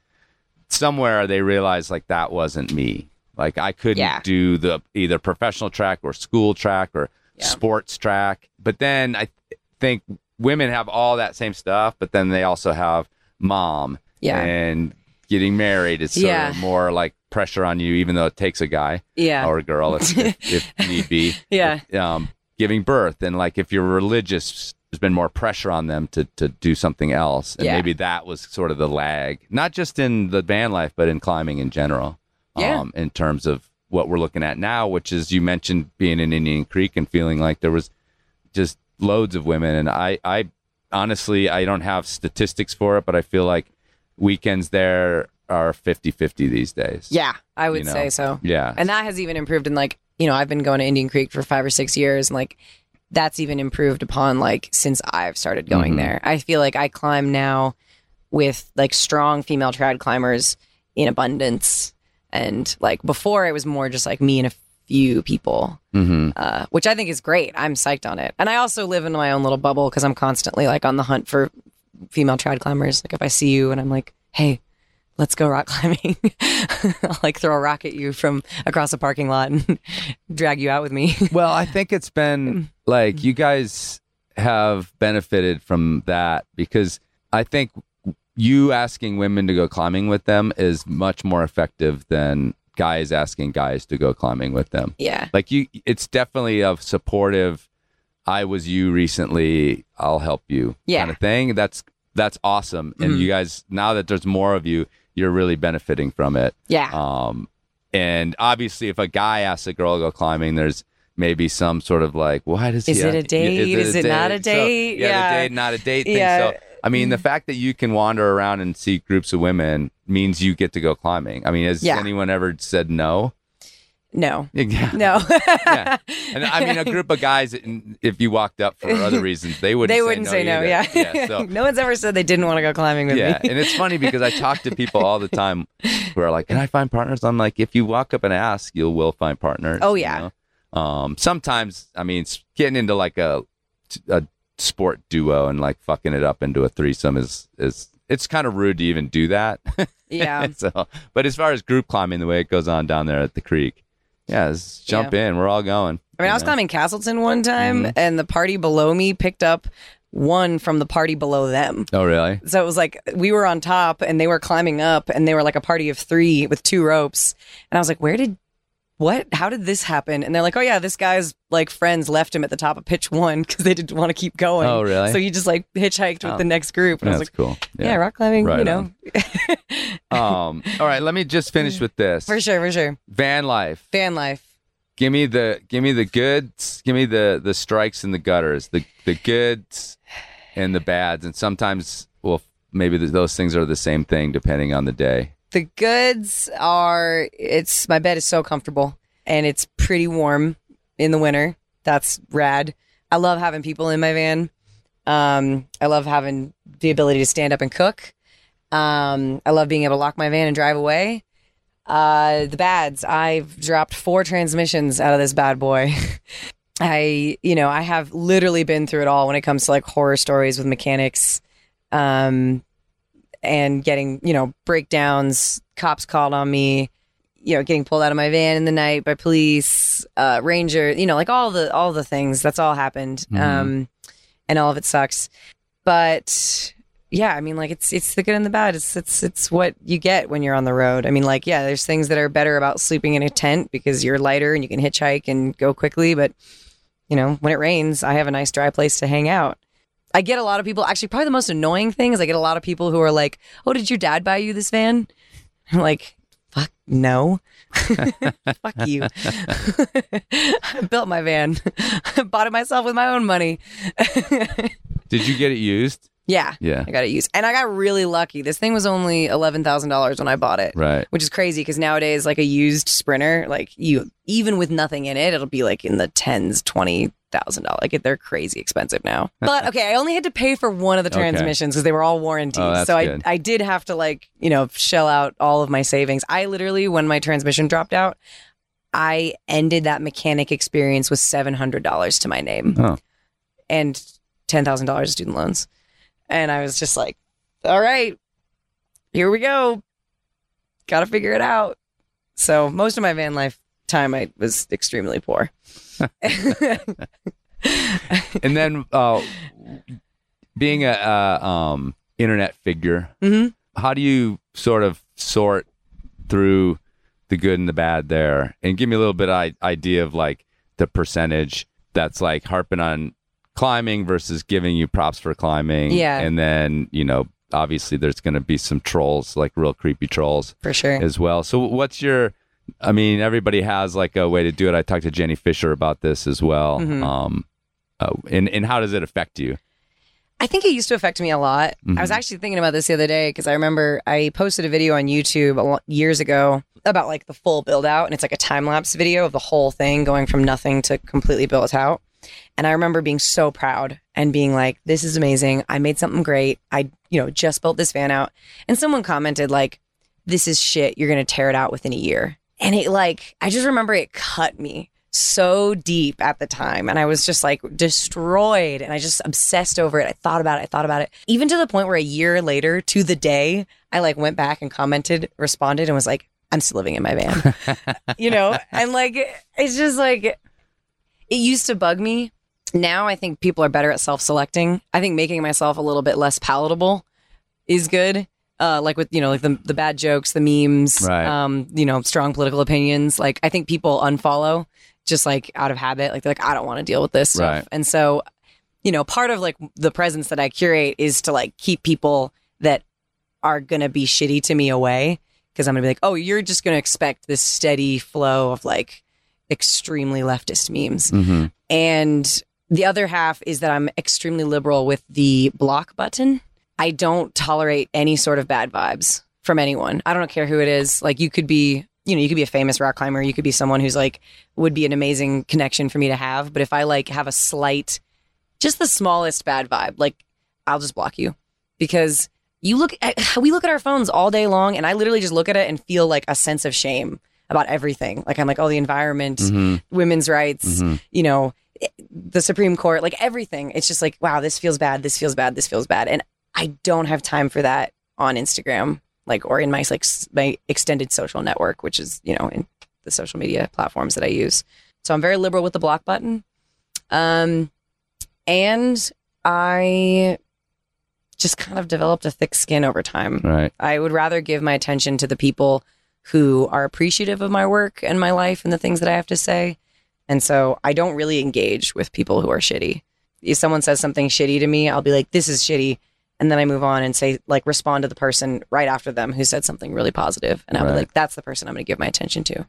somewhere they realize like that wasn't me. Like I couldn't Yeah. do the either professional track or school track or Yeah. sports track. But then I th- think women have all that same stuff, but then they also have mom Yeah. and getting married. It's sort Yeah. of more like pressure on you, even though it takes a guy Yeah. or a girl if, if, if *laughs* need be. Yeah. Um, giving birth and like if you're religious, there's been more pressure on them to to do something else, and Yeah. maybe that was sort of the lag, not just in the van life, but in climbing in general. Yeah. Um, in terms of what we're looking at now, which is you mentioned being in Indian Creek and feeling like there was just loads of women, and I I honestly I don't have statistics for it, but I feel like weekends there are 50-50 these days. Yeah, I would You know? say so. Yeah. And that has even improved in like, you know, I've been going to Indian Creek for five or six years and like that's even improved upon like since I've started going Mhm. there. I feel like I climb now with like strong female trad climbers in abundance. And like before it was more just like me and a few people, hmm uh, which I think is great. I'm psyched on it. And I also live in my own little bubble because I'm constantly like on the hunt for female trad climbers. Like if I see you and I'm like, hey, let's go rock *laughs* climbing, I'll like throw a rock at you from across a parking lot and *laughs* drag you out with me. Well, I think it's been *laughs* like you guys have benefited from that because I think you asking women to go climbing with them is much more effective than guys asking guys to go climbing with them. yeah. Like you it's definitely a supportive I was you recently, I'll help you Yeah. kind of thing. That's that's awesome. And Mhm. you guys now that there's more of you, you're really benefiting from it. Yeah. Um, and obviously, if a guy asks a girl to go climbing, there's maybe some sort of like, why does Is he it a date? Is it not a So, date? yeah, Yeah. the date, not a date thing. Yeah. So, I mean, the fact that you can wander around and see groups of women means you get to go climbing. I mean, has Yeah. anyone ever said no? No. *laughs* Yeah. No. *laughs* yeah. And I mean, a group of guys, if you walked up for other *laughs* reasons, they wouldn't they say wouldn't no say no. Yeah. yeah so, no one's ever said they didn't want to go climbing with yeah. me. and it's funny because I talk to people all the time who are like, "Can I find partners?" I'm like, "If you walk up and ask, you will find partners." Oh, you yeah. know? Um, sometimes, I mean, getting into like a a sport duo and like fucking it up into a threesome is is it's kind of rude to even do that. *laughs* yeah. *laughs* so, but as far as group climbing, the way it goes on down there at the creek, yeah, let's jump in. We're all going. I mean, I was know? climbing Castleton one time, Mhm. and the party below me picked up one from the party below them. Oh, really? So it was like we were on top and they were climbing up, and they were like a party of three with two ropes. And I was like, where did, what? How did this happen? And they're like, oh yeah, this guy's like friends left him at the top of pitch one because they didn't want to keep going. Oh, really? So he just like hitchhiked with Oh. the next group. And I was That's like, cool. yeah, rock climbing, Right you know, um. All right. Let me just finish with this. for sure, for sure. Van life. Fan life. Give me the give me the goods. Give me the the strikes and the gutters. The the goods and the bads. And sometimes, well, maybe th- those things are the same thing depending on the day. The goods are it's my bed is so comfortable and it's pretty warm in the winter. That's rad. I love having people in my van. Um, I love having the ability to stand up and cook. Um, I love being able to lock my van and drive away. Uh, the bads, I've dropped four transmissions out of this bad boy. *laughs* I, you know, I have literally been through it all when it comes to like horror stories with mechanics. Um, and getting, you know, breakdowns, cops called on me, you know, getting pulled out of my van in the night by police, uh, ranger, you know, like all the all the things. That's all happened. Mhm. Um and all of it sucks. But yeah, I mean like it's it's the good and the bad. It's it's it's what you get when you're on the road. I mean like yeah, there's things that are better about sleeping in a tent because you're lighter and you can hitchhike and go quickly, but you know, when it rains, I have a nice dry place to hang out. I get a lot of people. Actually, probably the most annoying thing is I get a lot of people who are like, "Oh, did your dad buy you this van?" *laughs* I'm like, "Fuck no, *laughs* fuck you." *laughs* I built my van, I bought it myself with my own money. Did you get it used? yeah, Yeah. I got it used, and I got really lucky. This thing was only eleven thousand dollars when I bought it, Right. which is crazy because nowadays, like a used Sprinter, like you even with nothing in it, it'll be like in the tens, twenty thousand dollars. Like they're crazy expensive now. *laughs* But okay, I only had to pay for one of the transmissions because they were all warranties. Oh, so I good. I did have to like you know shell out all of my savings. I literally when my transmission dropped out, I ended that mechanic experience with seven hundred dollars to my name Oh. and ten thousand dollars student loans, and I was just like, all right, here we go. Got to figure it out. So most of my van life time, I was extremely poor. *laughs* And then uh, being a uh, um, internet figure, Mhm. how do you sort of sort through the good and the bad there? And give me a little bit of i- idea of like the percentage that's like harping on climbing versus giving you props for climbing. Yeah. And then, you know, obviously there's going to be some trolls, like real creepy trolls For sure. as well. So what's your I mean, everybody has like a way to do it. I talked to Jenny Fisher about this as well. Mhm. Um, uh, and and how does it affect you? I think it used to affect me a lot. I was Mhm. actually thinking about this the other day because I remember I posted a video on YouTube years ago about like the full build out, and it's like a time lapse video of the whole thing going from nothing to completely built out. And I remember being so proud and being like, "This is amazing! I made something great. I, you know, just built this van out." And someone commented like, "This is shit. You're gonna tear it out within a year." And it like, I just remember it cut me so deep at the time. And I was just like destroyed and I just obsessed over it. I thought about it. I thought about it. Even to the point where a year later, to the day, I like went back and commented, responded, and was like, I'm still living in my van. *laughs* you know? And like, it's just like, it used to bug me. Now I think people are better at self selecting. I think making myself a little bit less palatable is good. Uh, like with you know like the the bad jokes, the memes, Right. um, you know, strong political opinions. Like I think people unfollow just like out of habit. Like they're like, I don't want to deal with this stuff. Right. And so, you know, part of like the presence that I curate is to like keep people that are gonna be shitty to me away because I'm gonna be like, oh, you're just gonna expect this steady flow of like, extremely leftist memes. Mm-hmm. And the other half is that I'm extremely liberal with the block button. I don't tolerate any sort of bad vibes from anyone. I don't care who it is. Like you could be, you know, you could be a famous rock climber. You could be someone who's like would be an amazing connection for me to have. But if I like have a slight, just the smallest bad vibe, like I'll just block you because you look at *sighs* we look at our phones all day long, and I literally just look at it and feel like a sense of shame about everything. Like I'm like, oh, the environment, Mm-hmm. women's rights, Mhm. you know, the Supreme Court, like everything. It's just like, wow, this feels bad. This feels bad. This feels bad. And I don't have time for that on Instagram, like, or in my, like, my extended social network, which is, you know, in the social media platforms that I use. So I'm very liberal with the block button. Um, and I just kind of developed a thick skin over time. Right. I would rather give my attention to the people who are appreciative of my work and my life and the things that I have to say. And so I don't really engage with people who are shitty. If someone says something shitty to me, I'll be like, this is shitty. And then I move on and say, like, respond to the person right after them who said something really positive. And Right. like, that's the person I'm going to give my attention to.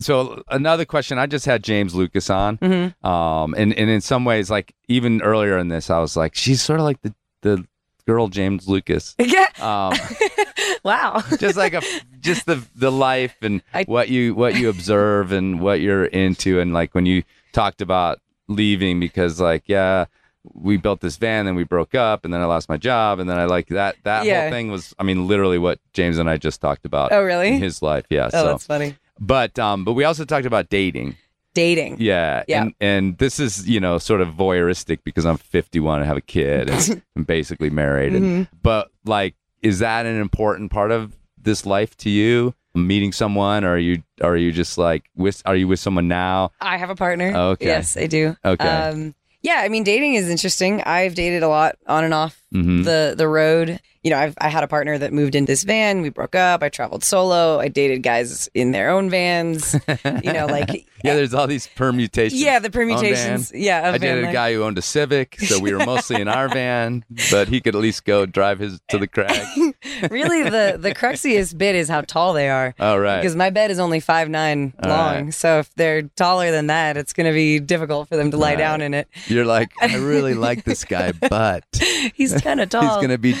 So another question. I just had James Lucas on, Mm-hmm. um, and and in some ways, like even earlier in this, I was like, she's sort of like the the girl James Lucas. *laughs* Yeah. Um, *laughs* wow. *laughs* just like a just the the life and I- what you what you observe and what you're into and like when you talked about leaving because like yeah we built this van then we broke up and then I lost my job and then I like that that Yeah. whole thing was I mean literally what James and I just talked about Oh, really? in his life yeah Oh, so that's funny. but um but we also talked about dating Dating. yeah Yeah. and and this is you know sort of voyeuristic because I'm 51 and have a kid and *laughs* I'm basically married and Mhm. but like is that an important part of this life to you meeting someone or are you are you just like with are you with someone now I have a partner. Okay. Yes, I do. Okay. Um, yeah, I mean, dating is interesting. I've dated a lot on and off Mhm. the the road. You know, I've I had a partner that moved in this van. We broke up. I traveled solo. I dated guys in their own vans. you know, like *laughs* yeah eh, there's all these permutations yeah, the permutations. Yeah, I dated a guy who owned a Civic, so we were mostly in our van, *laughs* but he could at least go drive his to the crag. *laughs* really, the the cruxiest bit is how tall they are. All right. Because my bed is only five nine All long, right. so if they're taller than that, it's going to be difficult for them to lie Right. down in it. You're like, I really like this guy, but He's kind of tall. he's going to be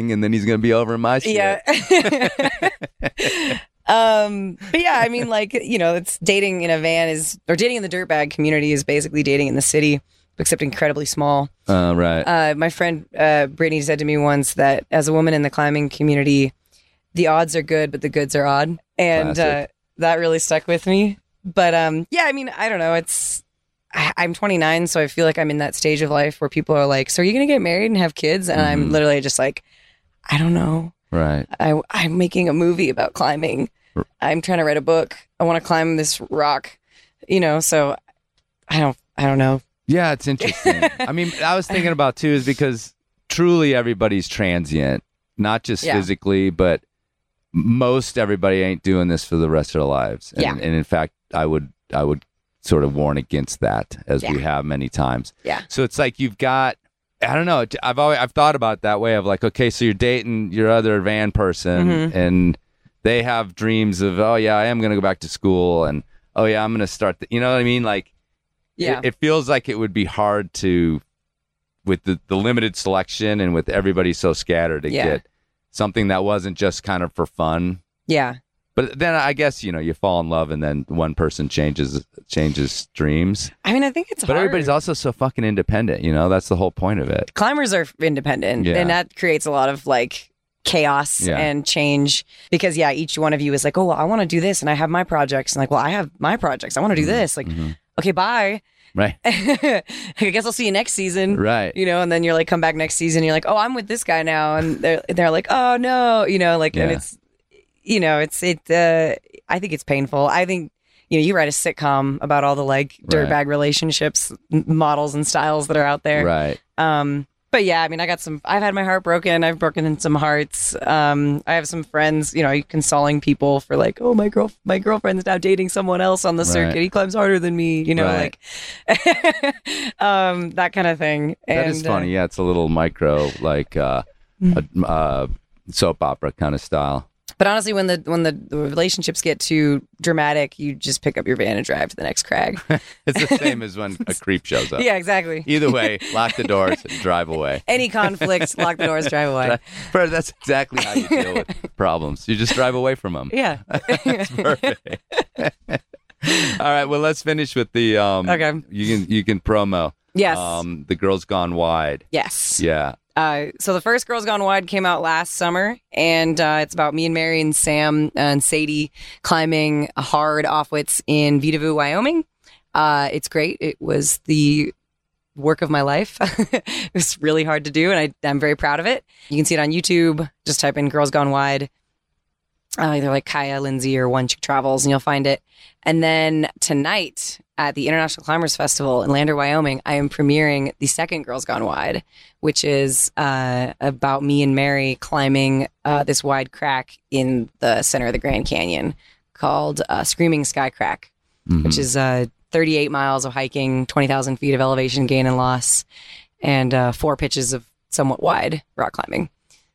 and then he's going to be over in my shit. Yeah. *laughs* *laughs* um, but yeah, I mean, like you know, it's dating in a van is or dating in the dirtbag community is basically dating in the city, except incredibly small. Uh, right. Uh, my friend uh, Brittany said to me once that as a woman in the climbing community, the odds are good, but the goods are odd, and uh, that really stuck with me. But um, yeah, I mean, I don't know. It's I'm 29, so I feel like I'm in that stage of life where people are like, "So are you going to get married and have kids?" And I'm Mhm. literally just like, "I don't know." right. I, I'm making a movie about climbing. I'm trying to write a book. I want to climb this rock, you know. So I don't, I don't know. Yeah, it's interesting. *laughs* I mean, I was thinking about too is because truly everybody's transient, not just Yeah. physically, but most everybody ain't doing this for the rest of their lives. And, Yeah. and in fact, I would I would sort of warn against that as we have many times. Yeah. So it's like you've got I don't know. I've always I've thought about it that way of like, okay, so you're dating your other van person Mhm. and they have dreams of, oh yeah, I am gonna go back to school and oh yeah, I'm gonna start the, you know what I mean? Like Yeah. it, it feels like it would be hard to with the, the limited selection and with everybody so scattered to Yeah. get something that wasn't just kind of for fun yeah. But then i guess you know you fall in love and then one person changes changes dreams I mean, I think it's hard. but hard. everybody's also so fucking independent you know that's the whole point of it climbers are independent, Yeah. and that creates a lot of like chaos Yeah. and change because yeah, each one of you is like, oh, well, I want to do this, and I have my projects, and like, well, I have my projects, I want to do this. Like, Mhm. okay, bye. right *laughs* I guess I'll see you next season. right you know, and then you're like, come back next season. You're like, oh, I'm with this guy now, and they're they're like, oh no, you know, like, and it's, you know, it's it. Uh, I think it's painful. I think you know, you write a sitcom about all the like Right. dirtbag relationships, models, and styles that are out there. right Um, but yeah, I mean, I got some. I've had my heart broken. I've broken in some hearts. Um, I have some friends, you know, consoling people for like, oh, my girl, my girlfriend's now dating someone else on the Right. circuit. He climbs harder than me, you know, Right. like, *laughs* um, that kind of thing. that and, is uh, funny yeah it's a little micro like uh, Mm. a, uh soap opera kind of style But honestly, when the when the, the relationships get too dramatic, you just pick up your van and drive to the next crag. *laughs* It's the same as when a *laughs* creep shows up. yeah, exactly. Either way, lock the doors *laughs* and drive away. Any conflict, lock the doors, drive away. Bro, that's exactly how you deal with problems. You just drive away from them. Yeah. Perfect. All right. Well, let's finish with the. Um, Okay. You can you can promo. Yes. Um, the girls gone wide. yes. Yeah. Uh, so the first Girls Gone Wide came out last summer, and uh, it's about me and Mary and Sam and Sadie climbing hard off widths in Vedauwoo, Wyoming. Uh, it's great. It was the work of my life. *laughs* it was really hard to do, and I, I'm very proud of it. You can see it on YouTube. Just type in Girls Gone Wide. Uh, either like Kaya, Lindsay, or One Chick Travels, and you'll find it. And then tonight at the International Climbers Festival in Lander, Wyoming, I am premiering the second Girls Gone Wide, which is uh, about me and Mary climbing uh, this wide crack in the center of the Grand Canyon called uh, Screaming Sky Crack, which is uh, 38 miles of hiking, 20,000 feet of elevation gain and loss, and uh, four pitches of somewhat wide rock climbing.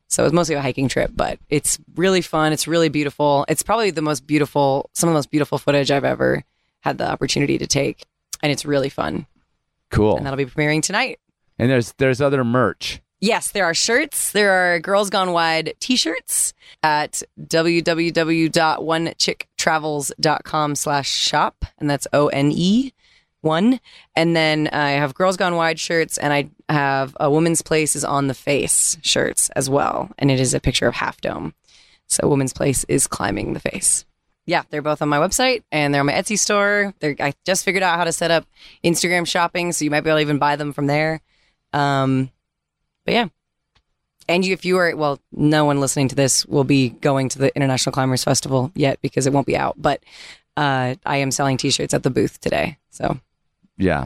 So it was mostly a hiking trip, but it's really fun. It's really beautiful. It's probably the most beautiful, some of the most beautiful footage I've ever had the opportunity to take. And it's really fun. Cool. And that'll be premiering tonight. And there's there's other merch. Yes, there are shirts. There are Girls Gone Wide t-shirts at www.onechicktravels.com slash shop. And that's O-N-E one. And then I have Girls Gone Wide shirts and I have a Woman's Place is on the face shirts as well. And it is a picture of Half Dome. So Woman's Place is climbing the face. Yeah, they're both on my website and they're on my Etsy store. They're, I just figured out how to set up Instagram shopping, so you might be able to even buy them from there. Um, but yeah. And you, if you are, well, no one listening to this will be going to the International Climbers Festival yet because it won't be out. But uh, I am selling T-shirts at the booth today. So Yeah.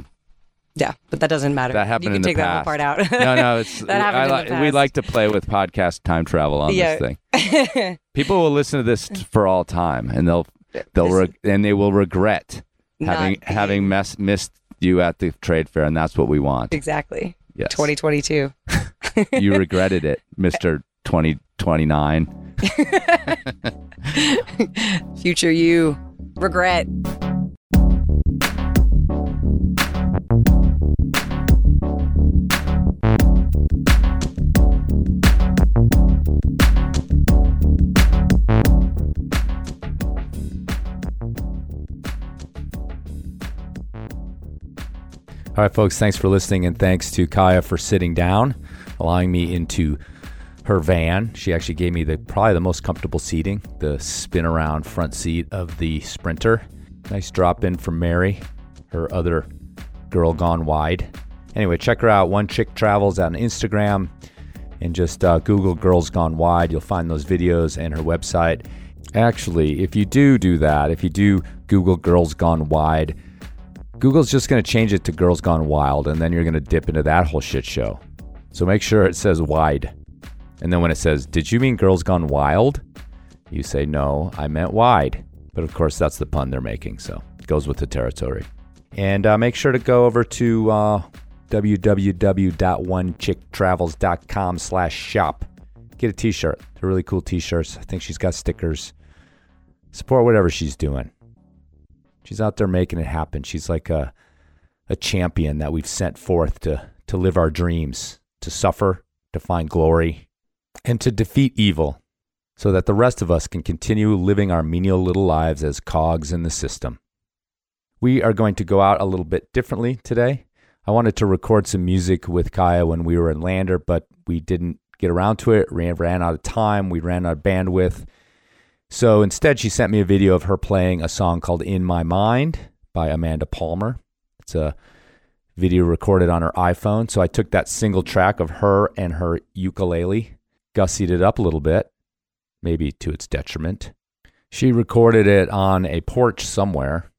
yeah, but that doesn't matter. That happened You can in the take that whole past. part out. No, no, *laughs* it's That happened I in the li- we like to play with podcast time travel on Yeah. this thing. *laughs* People will listen to this for all time, and they'll they'll re- and they will regret Not having having mess, missed you at the trade fair, and that's what we want. exactly. Yes, 2022. *laughs* you regretted it, Mister Twenty Twenty Nine. Future you. Regret. All right, folks, thanks for listening, and thanks to Kaya for sitting down, allowing me into her van. She actually gave me the probably the most comfortable seating, the spin around front seat of the Sprinter. Nice drop in from Mary, her other girl gone wide. Anyway, check her out. One Chick Travels on Instagram, and just uh, Google Girls Gone Wide. You'll find those videos and her website. Actually, if you do do that, if you do Google Girls Gone Wide, Google's just going to change it to Girls Gone Wild, and then you're going to dip into that whole shit show. So make sure it says wide. And then when it says, Did you mean Girls Gone Wild? You say, No, I meant wide. But of course, that's the pun they're making, so it goes with the territory. And uh, make sure to go over to uh, www.onechicktravels.com slash shop. Get a t-shirt. They're really cool t-shirts. I think she's got stickers. Support whatever she's doing. She's out there making it happen. She's like a a champion that we've sent forth to to live our dreams, to suffer, to find glory, and to defeat evil, so that the rest of us can continue living our menial little lives as cogs in the system. We are going to go out a little bit differently today. I wanted to record some music with Kaya when we were in Lander, but we didn't get around to it. Ran, ran out of time. We ran out of bandwidth. So instead, she sent me a video of her playing a song called In My Mind by Amanda Palmer. It's a video recorded on her iPhone. So I took that single track of her and her ukulele, gussied it up a little bit, maybe to its detriment. She recorded it on a porch somewhere.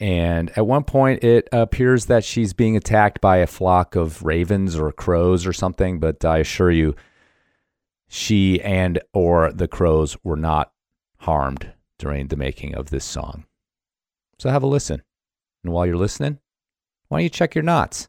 And at one point, it appears that she's being attacked by a flock of ravens or crows or something. But I assure you, she and or the crows were not harmed during the making of this song. So have a listen. And while you're listening, why don't you check your knots?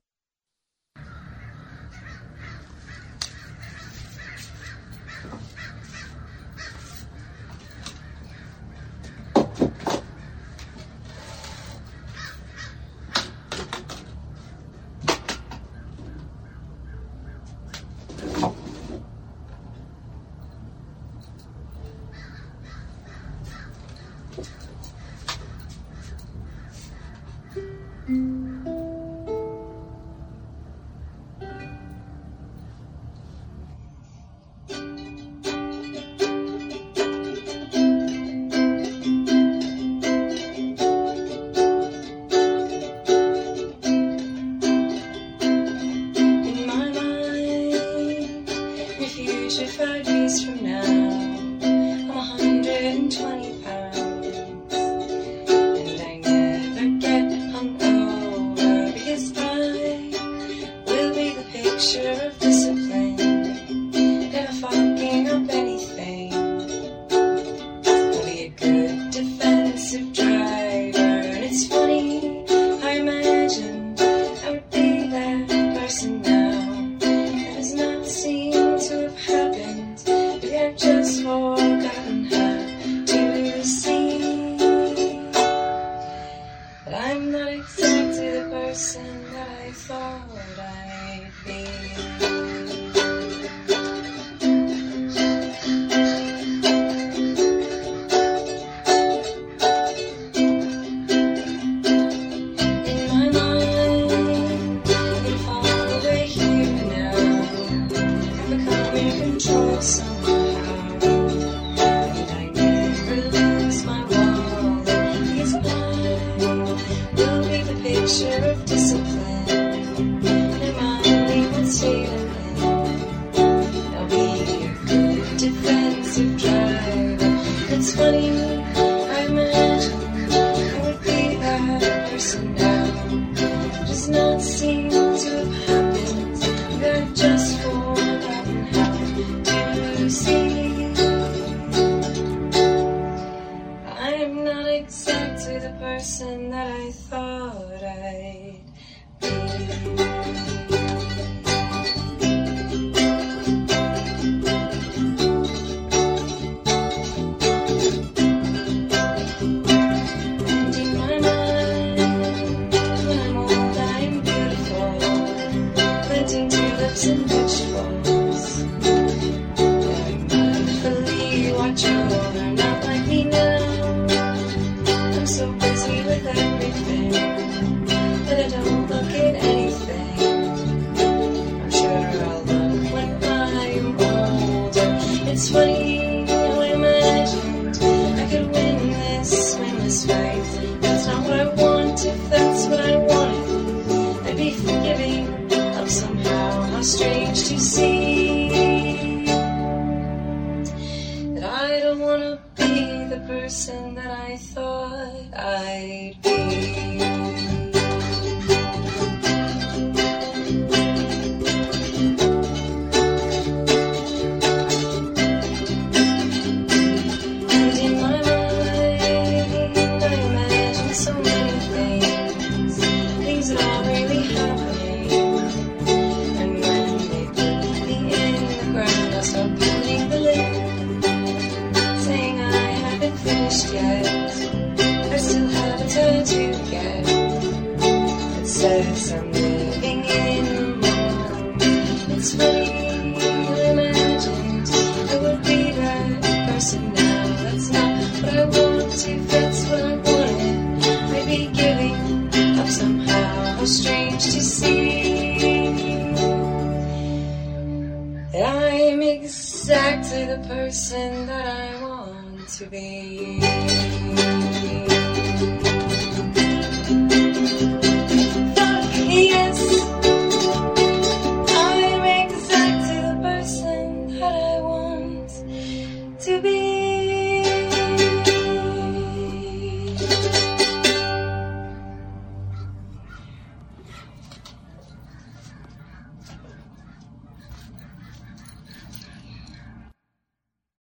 Defensive driver. It's funny,